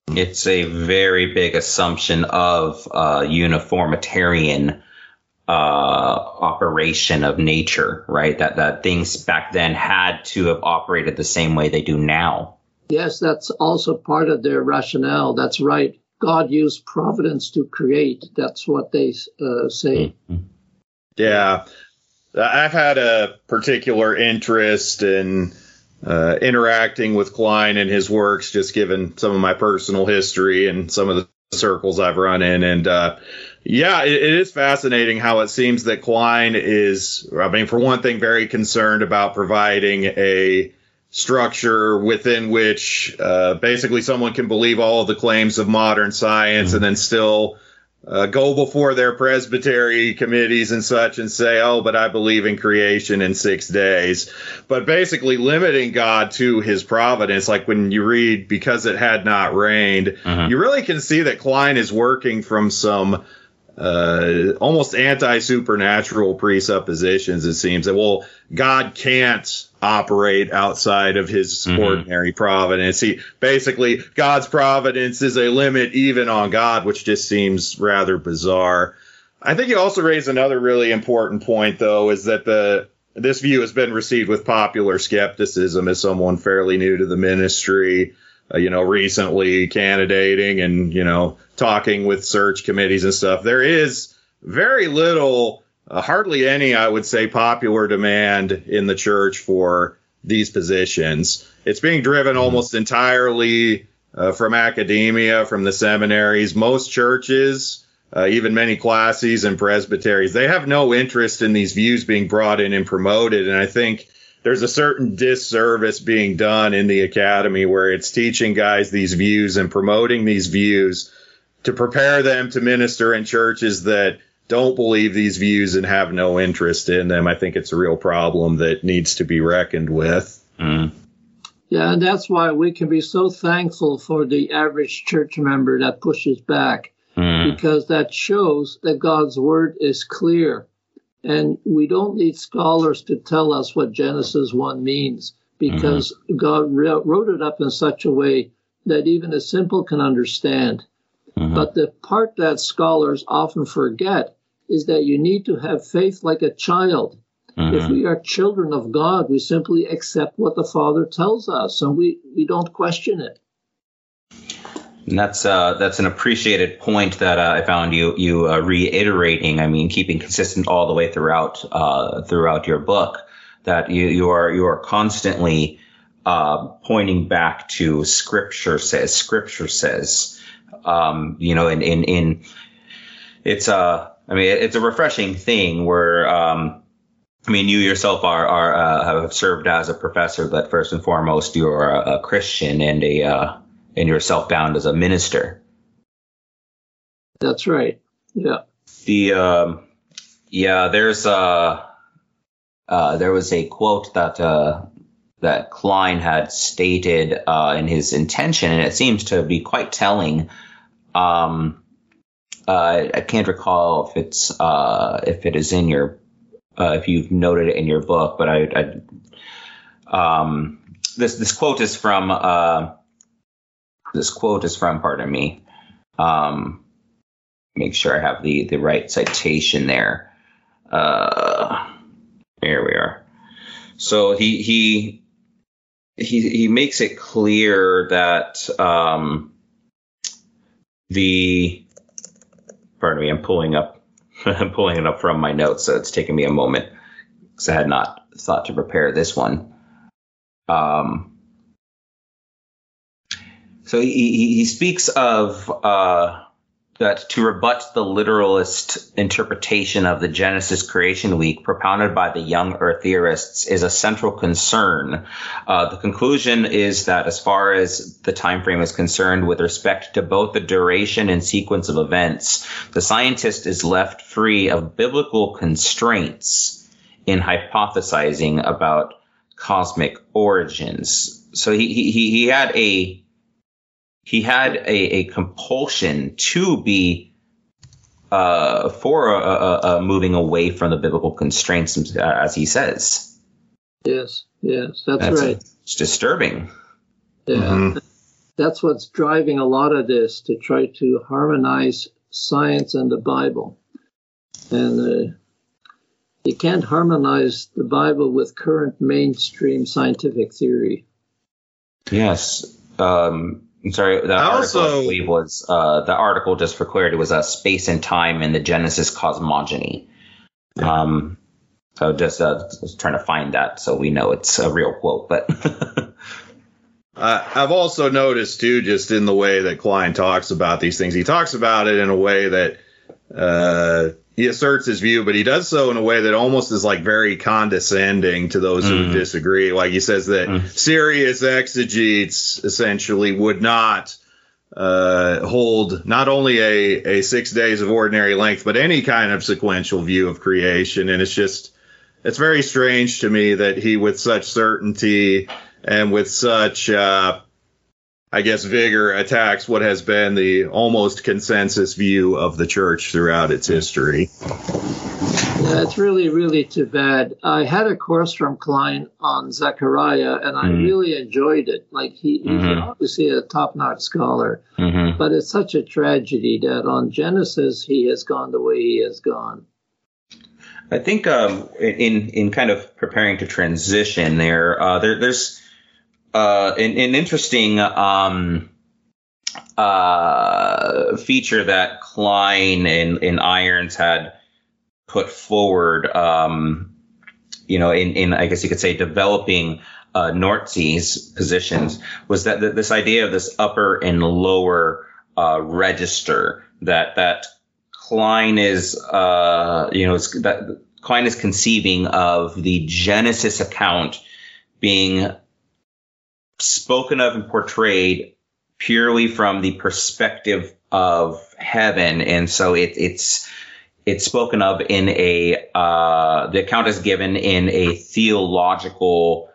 It's a very big assumption of uh, uniformitarian uh, operation of nature, right? That that things back then had to have operated the same way they do now. Yes, that's also part of their rationale. That's right. God used providence to create. That's what they uh, say. Mm-hmm. Yeah, I've had a particular interest in uh, interacting with Kline and his works, just given some of my personal history and some of the circles I've run in. And uh, yeah, it, it is fascinating how it seems that Kline is, I mean, for one thing, very concerned about providing a structure within which uh, basically someone can believe all of the claims of modern science mm-hmm. and then still uh, go before their presbytery committees and such and say, oh, but I believe in creation in six days. But basically limiting God to his providence, like when you read, because it had not rained, uh-huh. you really can see that Kline is working from some uh, almost anti supernatural presuppositions, it seems that, well, God can't operate outside of his mm-hmm. ordinary providence. He basically God's providence is a limit even on God, which just seems rather bizarre. I think you also raised another really important point though, is that the this view has been received with popular skepticism as someone fairly new to the ministry, uh, you know, recently candidating and, you know, talking with search committees and stuff. There is very little uh, hardly any, I would say, popular demand in the church for these positions. It's being driven mm-hmm. almost entirely uh, from academia, from the seminaries. Most churches, uh, even many classes and presbyteries, they have no interest in these views being brought in and promoted. And I think there's a certain disservice being done in the academy where it's teaching guys these views and promoting these views to prepare them to minister in churches that don't believe these views and have no interest in them. I think it's a real problem that needs to be reckoned with. Mm. Yeah, and that's why we can be so thankful for the average church member that pushes back, mm. because that shows that God's word is clear. And we don't need scholars to tell us what Genesis 1 means, because mm-hmm. God wrote it up in such a way that even a simple can understand. Mm-hmm. But the part that scholars often forget is that you need to have faith like a child. Mm-hmm. If we are children of God, we simply accept what the Father tells us and we, we don't question it. And that's uh, that's an appreciated point that uh, I found you you uh, reiterating. I mean, keeping consistent all the way throughout uh, throughout your book. That you you are you are constantly uh, pointing back to Scripture says Scripture says um, you know, in, in, in, it's a, uh, I mean, it's a refreshing thing where, um, I mean, you yourself are, are uh, have served as a professor, but first and foremost, you're a, a Christian and a uh, and you're self-bound as a minister. That's right. Yeah. The um, yeah, there's uh, uh, there was a quote that uh, that Kline had stated uh, in his intention, and it seems to be quite telling um, uh, I can't recall if it's uh, if it is in your uh, if you've noted it in your book, but I, I um, this this quote is from uh, this quote is from pardon me. Um, make sure I have the the right citation there. Uh, here we are. So he he he he makes it clear that um, the pardon me, I'm pulling up I'm pulling it up from my notes, so it's taking me a moment because I had not thought to prepare this one. Um, so he, he speaks of uh, that to rebut the literalist interpretation of the Genesis creation week propounded by the young earth theorists is a central concern. Uh, the conclusion is that as far as the time frame is concerned with respect to both the duration and sequence of events, the scientist is left free of biblical constraints in hypothesizing about cosmic origins. So he, he, he had a he had a, a compulsion to be uh, for a, a, a moving away from the biblical constraints, as he says. Yes, yes, that's, that's right. It's disturbing. Yeah, mm-hmm. that's what's driving a lot of this to try to harmonize science and the Bible, and uh, you can't harmonize the Bible with current mainstream scientific theory. Yes. Um, I'm sorry, the article also, I believe was uh, the article just for clarity was a uh, space and time in the Genesis cosmogony. Yeah. Um, so just uh, trying to find that so we know it's a real quote, but. uh, I've also noticed too, just in the way that Kline talks about these things, he talks about it in a way that uh, he asserts his view, but he does so in a way that almost is like very condescending to those mm. who disagree. Like he says that mm. serious exegetes essentially would not uh, hold not only a, a six days of ordinary length, but any kind of sequential view of creation. And it's just, it's very strange to me that he, with such certainty and with such, uh, I guess, vigor attacks what has been the almost consensus view of the church throughout its history. Yeah, it's really, really too bad. I had a course from Kline on Zechariah, and I mm-hmm. really enjoyed it. Like he, he's mm-hmm. obviously a top-notch scholar, mm-hmm. but it's such a tragedy that on Genesis he has gone the way he has gone. I think um, in in kind of preparing to transition there, uh, there there's uh, an, an, interesting um, uh, feature that Kline and, and, Irons had put forward. Um, you know, in, in, I guess you could say developing uh, Noordtzij's positions was that th- this idea of this upper and lower uh, register that that Kline is, uh, you know, that Kline is conceiving of the Genesis account being spoken of and portrayed purely from the perspective of heaven, and so it, it's it's spoken of in a uh, the account is given in a theological,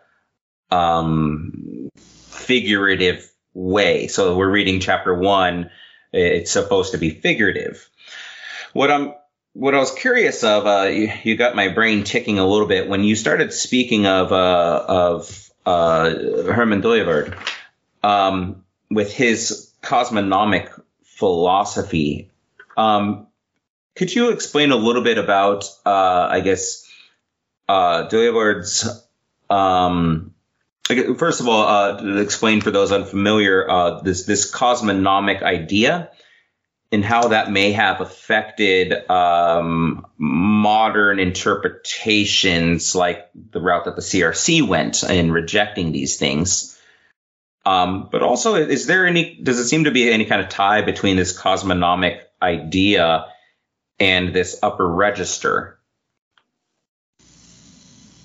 um, figurative way. So we're reading chapter one; it's supposed to be figurative. What I'm what I was curious of, uh, you, you, got my brain ticking a little bit when you started speaking of uh, of uh, Herman Dooyeweerd, um, with his cosmonomic philosophy. Um, could you explain a little bit about, uh, I guess, uh, um, first of all, uh, explain for those unfamiliar, uh, this, this cosmonomic idea and how that may have affected um, modern interpretations, like the route that the CRC went in rejecting these things. Um, but also, is there any? Does it seem to be any kind of tie between this cosmonomic idea and this upper register?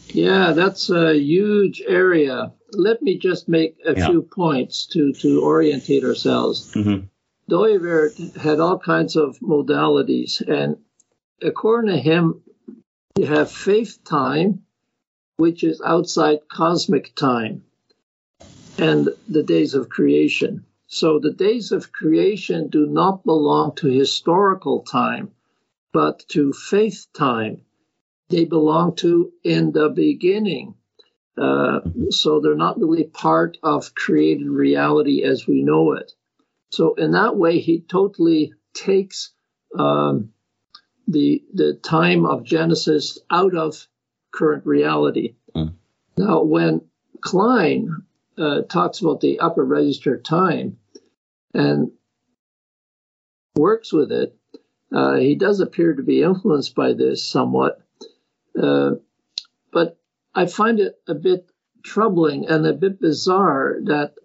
Yeah, that's a huge area. Let me just make a yeah. few points to to orientate ourselves. Mm-hmm. Dooyeweerd had all kinds of modalities, and according to him, you have faith time, which is outside cosmic time, and the days of creation. So the days of creation do not belong to historical time, but to faith time. They belong to in the beginning. Uh, so they're not really part of created reality as we know it. So in that way, he totally takes um, the the time of Genesis out of current reality. Mm. Now, when Kline uh, talks about the upper register time and works with it, uh, he does appear to be influenced by this somewhat. Uh, but I find it a bit troubling and a bit bizarre that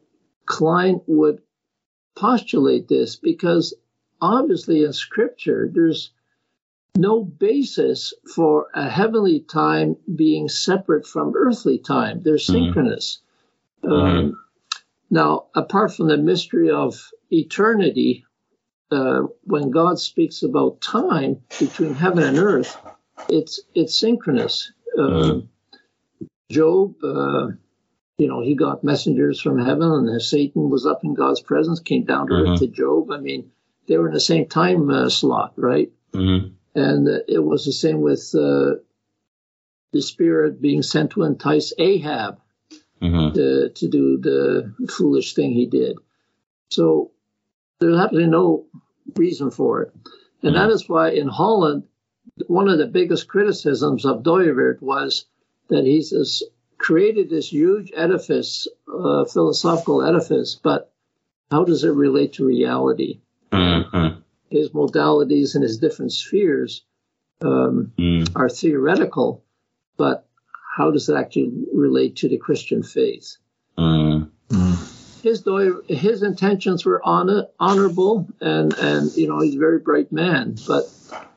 Kline would postulate this because obviously in scripture there's no basis for a heavenly time being separate from earthly time. They're mm-hmm. synchronous. Mm-hmm. Um, now, apart from the mystery of eternity, uh, when God speaks about time between heaven and earth, it's it's synchronous. mm-hmm. Job, uh, you know, he got messengers from heaven, and Satan was up in God's presence, came down to earth mm-hmm. to Job. I mean, they were in the same time uh, slot, right? Mm-hmm. And uh, it was the same with uh, the Spirit being sent to entice Ahab mm-hmm. to, to do the foolish thing he did. So there's absolutely no reason for it. And that mm-hmm. is why in Holland, one of the biggest criticisms of Dooyeweerd was that he's this, created this huge edifice, uh, philosophical edifice, but how does it relate to reality? Mm-hmm his modalities and his different spheres um, mm. are theoretical, but how does it actually relate to the Christian faith? Mm. Mm. His his intentions were honor, honorable, and and you know he's a very bright man, but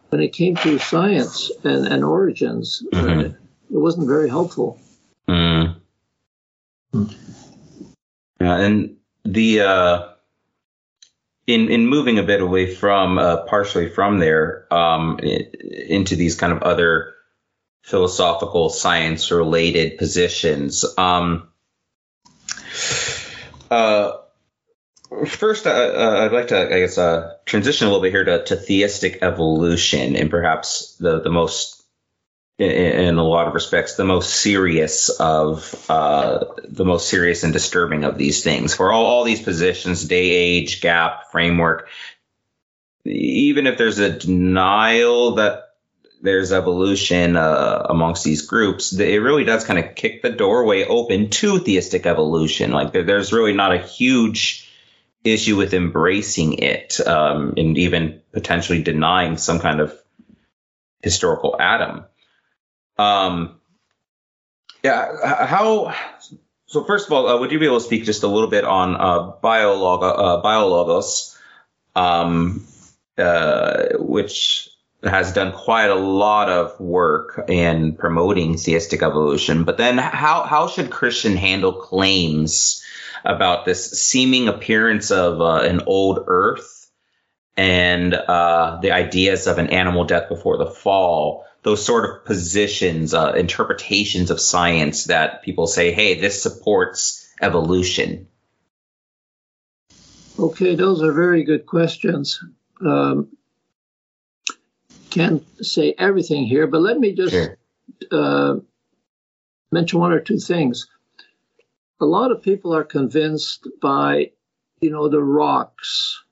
when it came to science and, and origins, mm-hmm. uh, it wasn't very helpful. Yeah, and the uh, in in moving a bit away from uh, partially from there um, into these kind of other philosophical science related positions. Um, uh, first, uh, uh, I'd like to, I guess, uh, transition a little bit here to, to theistic evolution, and perhaps the the most in, a lot of respects, the most serious of uh, the most serious and disturbing of these things. For all, all these positions, day, age, gap, framework, even if there's a denial that there's evolution uh, amongst these groups, it really does kind of kick the doorway open to theistic evolution. Like there, there's really not a huge issue with embracing it um, and even potentially denying some kind of historical Adam. Um, yeah, how? So first of all, uh, would you be able to speak just a little bit on uh, biolog- uh, biologos, um, uh, which has done quite a lot of work in promoting theistic evolution. But then, how how should Christian handle claims about this seeming appearance of uh, an old Earth and uh, the ideas of an animal death before the fall? Those sort of positions, uh, interpretations of science that people say, hey, this supports evolution? Okay, those are very good questions. Um, can't say everything here, but let me just sure. uh, mention one or two things. A lot of people are convinced by, you know, the rocks,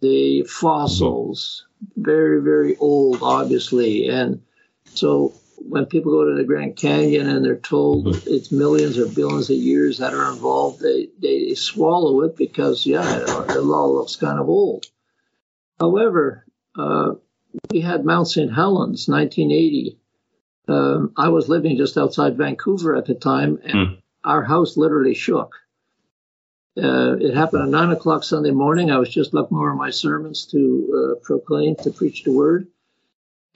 the fossils, very, very old, obviously, and so when people go to the Grand Canyon and they're told mm-hmm. it's millions or billions of years that are involved, they, they swallow it because, yeah, it all looks kind of old. However, uh, we had Mount St. Helens, 1980. Um, I was living just outside Vancouver at the time, and mm. our house literally shook. Uh, it happened at 9 o'clock Sunday morning. I was just looking over my sermons to uh, proclaim, to preach the word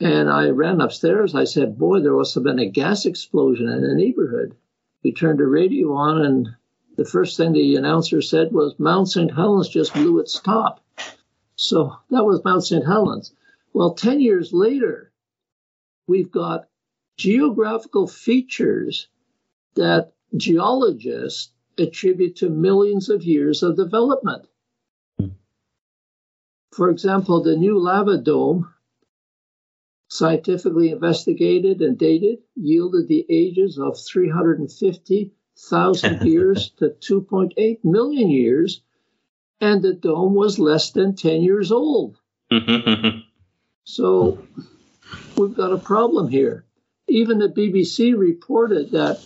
and I ran upstairs. I said, Boy, there must have been a gas explosion in the neighborhood. We turned the radio on, and the first thing the announcer said was, Mount St. Helens just blew its top. So that was Mount St. Helens. Well, 10 years later, we've got geographical features that geologists attribute to millions of years of development. Hmm. for example, the new lava dome, scientifically investigated and dated, yielded the ages of 350,000 years to 2.8 million years, and the dome was less than 10 years old. Mm-hmm. so we've got a problem here. Even the BBC reported that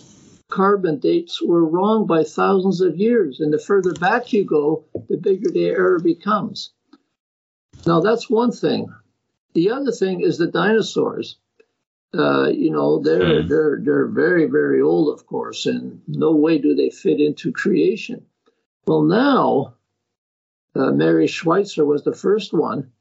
carbon dates were wrong by thousands of years, and the further back you go, the bigger the error becomes. Now, that's one thing. The other thing is the dinosaurs. Uh, you know, they're, mm. they're, they're very, very old, of course, and no way do they fit into creation. Well, now, uh, Mary Schweitzer was the first one,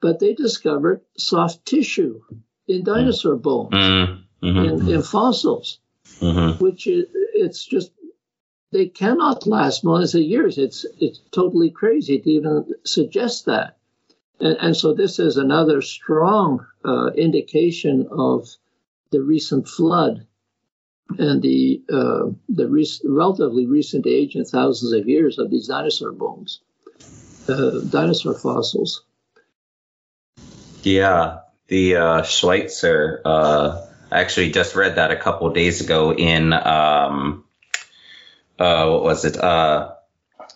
but they discovered soft tissue in dinosaur bones, mm-hmm. in, in, fossils, mm-hmm. which is, it's just they cannot last millions of years. It's it's totally crazy to even suggest that. And, and so this is another strong uh, indication of the recent flood and the uh, the rec- relatively recent age in thousands of years of these dinosaur bones, uh, dinosaur fossils. Yeah, the uh, Schweitzer. Uh, I actually just read that a couple days ago in um, uh, what was it?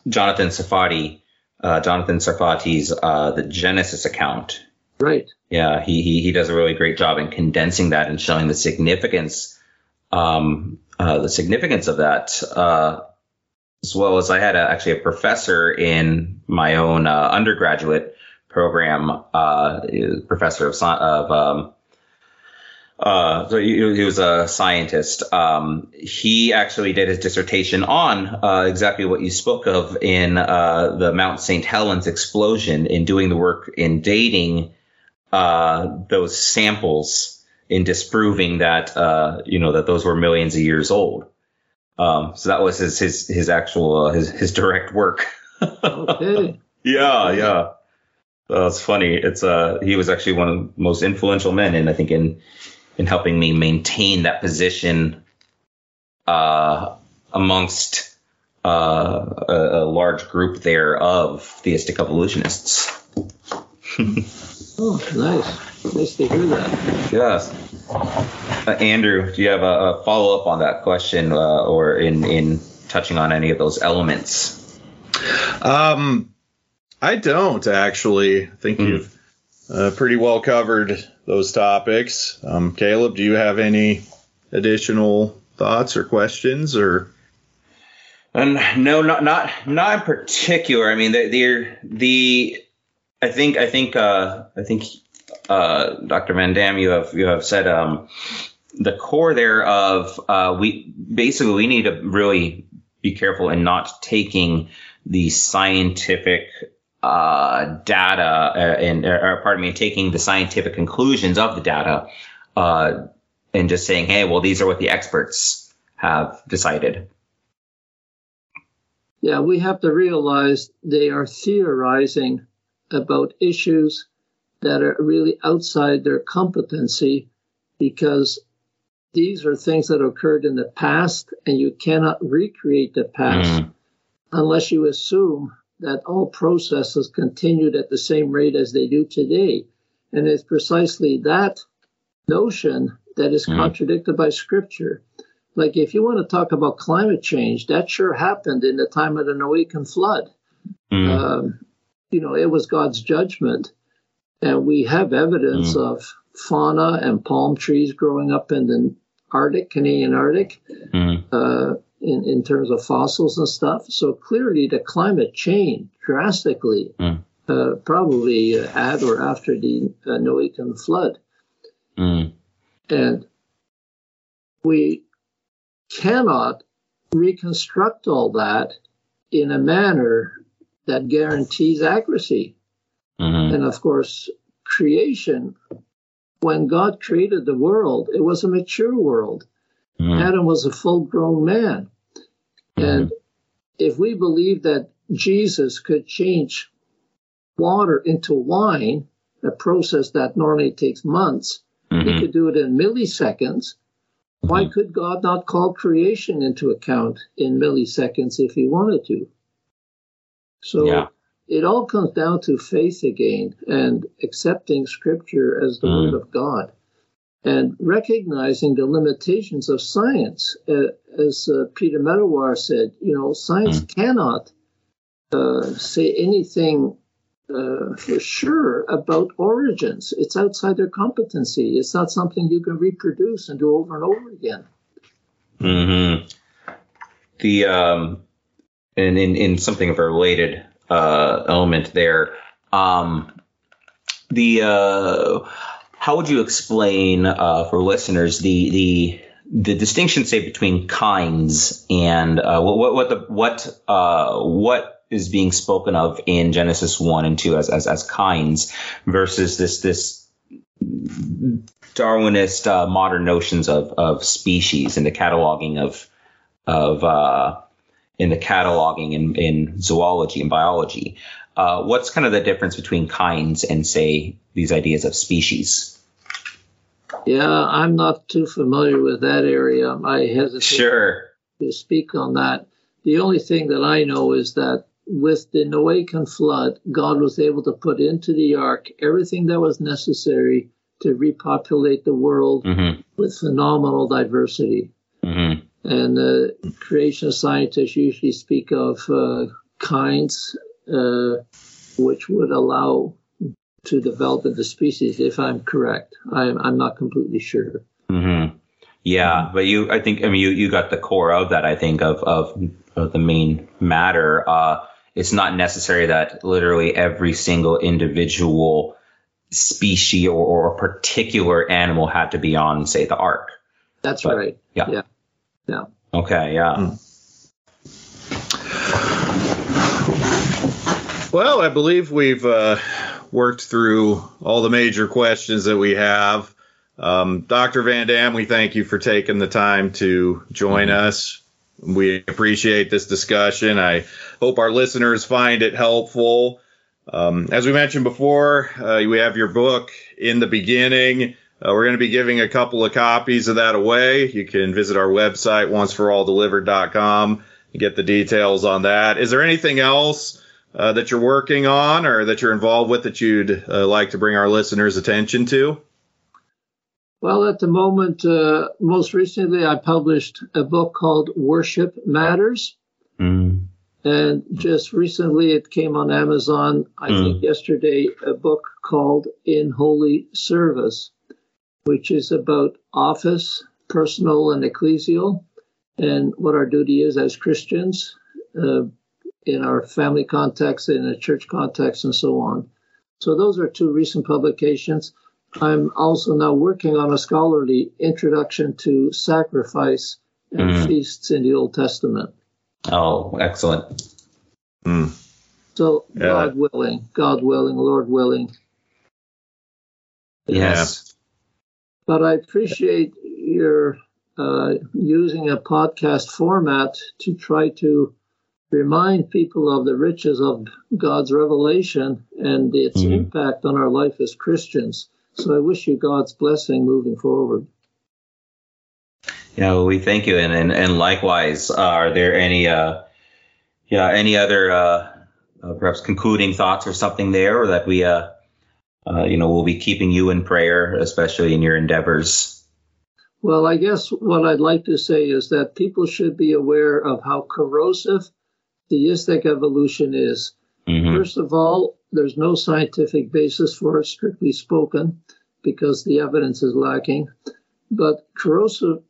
Jonathan Sarfati uh, Jonathan Sarfati's uh, the Genesis account. Right. Yeah, he, he he does a really great job in condensing that and showing the significance, um, uh, the significance of that, uh, as well as I had a, actually a professor in my own uh, undergraduate program, uh, professor of of um, uh, so he, he, was a scientist. Um, he actually did his dissertation on uh, exactly what you spoke of in uh, the Mount St. Helens explosion, in doing the work in dating uh, those samples, in disproving that uh, you know that those were millions of years old. Um, so that was his his his actual uh, his his direct work. okay. Yeah, yeah. That's funny. It's uh he was actually one of the most influential men, and I think in in helping me maintain that position uh, amongst uh, a, a, large group there of theistic evolutionists. oh, nice. Nice to hear that. Yes. Uh, Andrew, do you have a, a follow up on that question uh, or in, in touching on any of those elements? Um, I don't actually. I think mm. you've uh, pretty well covered those topics. Um, Caleb, do you have any additional thoughts or questions or? Um, no, not not not in particular. I mean, the the, the I think I think uh, I think uh, Dr. Van Dam, you have you have said um, the core there of uh, we basically we need to really be careful in not taking the scientific uh, data uh, and, or, pardon me, taking the scientific conclusions of the data uh, and just saying, hey, well, these are what the experts have decided. Yeah, we have to realize they are theorizing about issues that are really outside their competency because these are things that occurred in the past and you cannot recreate the past mm. unless you assume that all processes continued at the same rate as they do today. And it's precisely that notion that is mm. contradicted by scripture. Like if you want to talk about climate change, that sure happened in the time of the Noachian flood. Mm. Um, you know, it was God's judgment. And we have evidence mm. of fauna and palm trees growing up in the Arctic, Canadian Arctic. Mm. Uh, in, in terms of fossils and stuff. So clearly, the climate changed drastically, mm. uh, probably at or after the uh, Noachian flood. Mm. And we cannot reconstruct all that in a manner that guarantees accuracy. Mm-hmm. And of course, creation, when God created the world, it was a mature world. Mm. Adam was a full grown man. And if we believe that Jesus could change water into wine, a process that normally takes months, mm-hmm. he could do it in milliseconds. Mm-hmm. Why could God not call creation into account in milliseconds if he wanted to? So, yeah. it all comes down to faith again and accepting Scripture as the mm. Word of God and recognizing the limitations of science. Uh, as uh, Peter Medawar said, you know, science mm. cannot uh, say anything uh, for sure about origins. It's outside their competency. It's not something you can reproduce and do over and over again. Mm hmm. The um, and in in something of a related uh, element there, um, the uh, how would you explain uh, for listeners the the the distinction say between kinds and uh, what what the what uh, what is being spoken of in Genesis one and two as as, as kinds versus this this Darwinist uh, modern notions of of species and the cataloging of of uh, in the cataloging in, in zoology and biology. Uh, what's kind of the difference between kinds and say these ideas of species? Yeah, I'm not too familiar with that area. I hesitate sure. to speak on that. The only thing that I know is that with the Noachian flood, God was able to put into the ark everything that was necessary to repopulate the world mm-hmm. with phenomenal diversity. Mm-hmm. And uh, creation scientists usually speak of uh, kinds uh, which would allow to develop the species, if I'm correct. I'm, I'm not completely sure. Mm-hmm. Yeah, but you, I think, I mean, you, you got the core of that, I think, of, of, of the main matter. Uh, it's not necessary that literally every single individual species or, or particular animal had to be on, say, the ark. That's but, right. Yeah. Yeah. Yeah. Okay. Yeah. Mm. Well, I believe we've uh, worked through all the major questions that we have. Um, Dr. Van Dam, we thank you for taking the time to join mm-hmm. us. We appreciate this discussion. I hope our listeners find it helpful. Um, as we mentioned before, uh, we have your book in the beginning. Uh, we're going to be giving a couple of copies of that away. You can visit our website, onceforalldelivered.com, and get the details on that. Is there anything else uh, that you're working on or that you're involved with that you'd uh, like to bring our listeners' attention to? Well, at the moment, uh, most recently, I published a book called Worship Matters. Mm. And just recently, it came on Amazon, I mm. think yesterday, a book called In Holy Service, which is about office, personal, and ecclesial, and what our duty is as Christians uh, in our family context, in a church context, and so on. So, those are two recent publications. I'm also now working on a scholarly introduction to sacrifice and mm. feasts in the Old Testament. Oh, excellent. Mm. So, yeah. God willing, God willing, Lord willing. Yes. But I appreciate your uh, using a podcast format to try to remind people of the riches of God's revelation and its mm-hmm. impact on our life as Christians. So I wish you God's blessing moving forward. Yeah, well, we thank you, and and, and likewise, uh, are there any uh, yeah any other uh, uh, perhaps concluding thoughts or something there, or that we uh, uh, you know we'll be keeping you in prayer, especially in your endeavors. Well, I guess what I'd like to say is that people should be aware of how corrosive theistic evolution is. Mm-hmm. First of all, there's no scientific basis for it, strictly spoken, because the evidence is lacking. But corrosive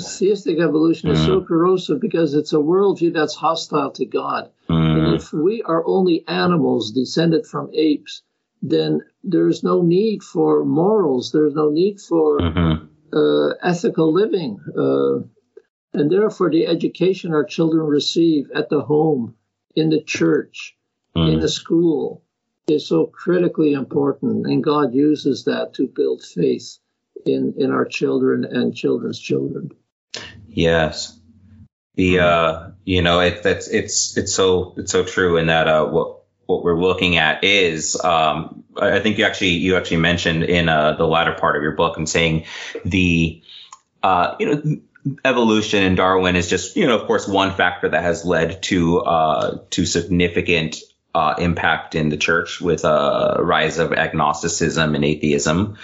theistic evolution is so mm. corrosive because it's a worldview that's hostile to God. Mm. And if we are only animals descended from apes, then there's no need for morals. There's no need for mm-hmm. uh, ethical living. Uh, and therefore, the education our children receive at the home, in the church, mm. in the school is so critically important. And God uses that to build faith in, in our children and children's children. Yes. The, uh, you know, it, that's, it's, it's so, it's so true in that, uh, what, what we're looking at is, um, I think you actually, you actually mentioned in, uh, the latter part of your book and saying the, uh, you know, evolution and Darwin is just, you know, of course, one factor that has led to uh, to significant uh, impact in the church with a rise of agnosticism and atheism.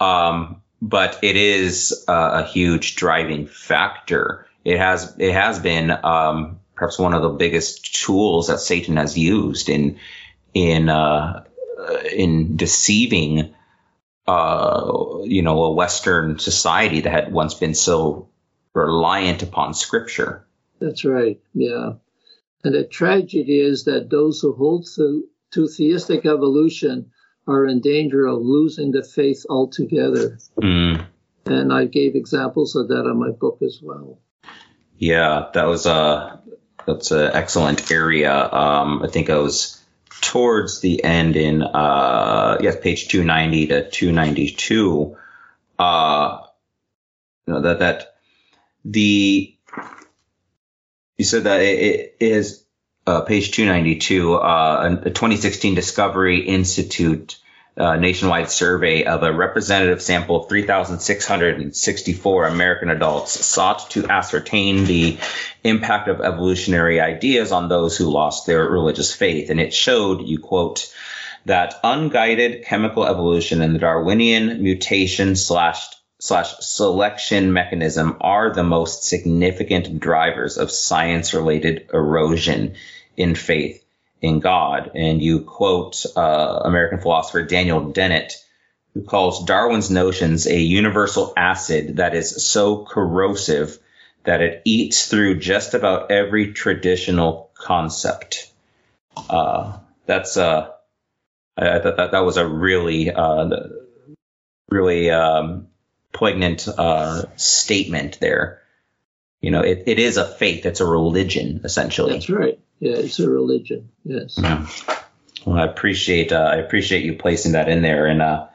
Um, but it is uh, a huge driving factor. It has it has been um, perhaps one of the biggest tools that Satan has used in in uh, in deceiving uh, you know a Western society that had once been so reliant upon Scripture. That's right. Yeah. And the tragedy is that those who hold to, to theistic evolution are in danger of losing the faith altogether. Mm. And I gave examples of that in my book as well. Yeah, that was a that's an excellent area. Um, I think I was towards the end in uh, yes, page two ninety to two ninety two. Uh, you know, that that the you said that it, it is uh, page 292, uh, a 2016 Discovery Institute uh, nationwide survey of a representative sample of 3,664 American adults sought to ascertain the impact of evolutionary ideas on those who lost their religious faith. And it showed, you quote, that unguided chemical evolution and the Darwinian mutation slash slash selection mechanism are the most significant drivers of science related erosion in faith in God. And you quote uh, American philosopher Daniel Dennett, who calls Darwin's notions a universal acid that is so corrosive that it eats through just about every traditional concept. Uh, that's uh, I, thought that, that was a really, uh, really um, poignant uh, statement there. You know, it, it is a faith. It's a religion, essentially. That's right. Yeah, it's a religion. Yes. Yeah. Well, I appreciate uh, I appreciate you placing that in there, and uh,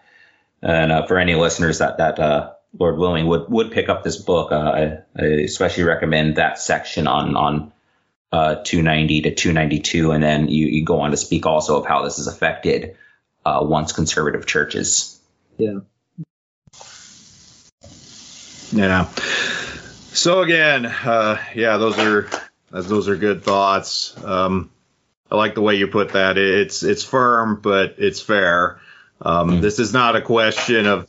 and uh, for any listeners that that uh, Lord willing would would pick up this book, uh, I, I, especially recommend that section on on uh, 290 to 292, and then you, you go on to speak also of how this has affected once conservative churches. Yeah. Yeah. So again, uh, yeah, those are those are good thoughts. Um, I like the way you put that. It's it's firm, but it's fair. Um, mm. This is not a question of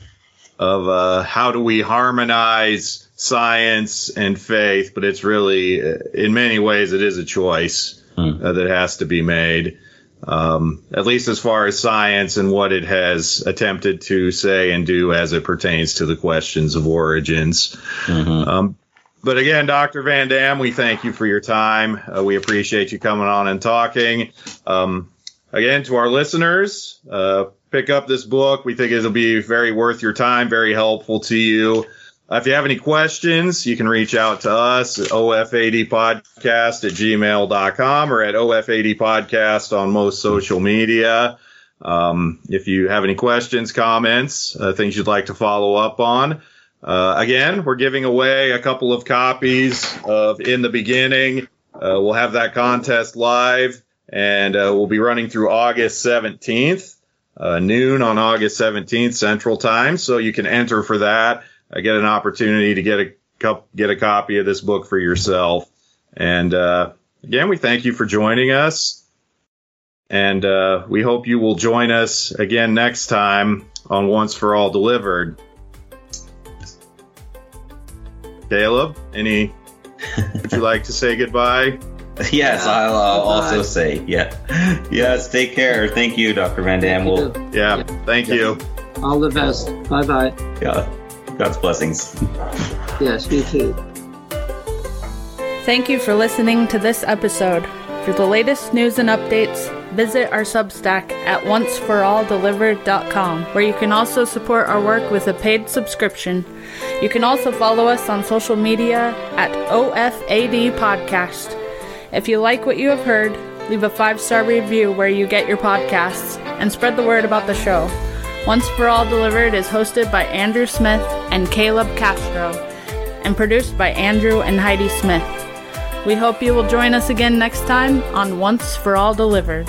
of uh, how do we harmonize science and faith, but it's really, uh, in many ways, it is a choice mm. uh, that has to be made um, at least as far as science and what it has attempted to say and do as it pertains to the questions of origins. Mm-hmm. Um, but again, Dr. Van Dam, we thank you for your time. Uh, we appreciate you coming on and talking. Um, again, to our listeners, uh, pick up this book. We think it'll be very worth your time, very helpful to you. Uh, if you have any questions, you can reach out to us at OFADpodcast at gmail.com or at OFADpodcast on most social media. Um, if you have any questions, comments, uh, things you'd like to follow up on, uh, again, we're giving away a couple of copies of In the Beginning. Uh, we'll have that contest live and uh, we'll be running through August 17th, uh, noon on August 17th Central Time. So you can enter for that uh, get an opportunity to get a get a copy of this book for yourself. And uh, again, we thank you for joining us, and uh, we hope you will join us again next time on Once for All Delivered. Caleb, any would you like to say goodbye? Yes, I'll uh, also say yeah. Yes, take care. Thank you, Dr. Van Dam. We'll, yeah, thank yeah. you. All the best. Bye bye. Yeah. God's blessings. Yes, you too. Thank you for listening to this episode. For the latest news and updates, visit our Substack at onceforalldelivered.com, where you can also support our work with a paid subscription. You can also follow us on social media at OFAD Podcast. If you like what you have heard, leave a five star review where you get your podcasts and spread the word about the show. Once for All Delivered is hosted by Andrew Smith and Caleb Castro and produced by Andrew and Heidi Smith. We hope you will join us again next time on Once for All Delivered.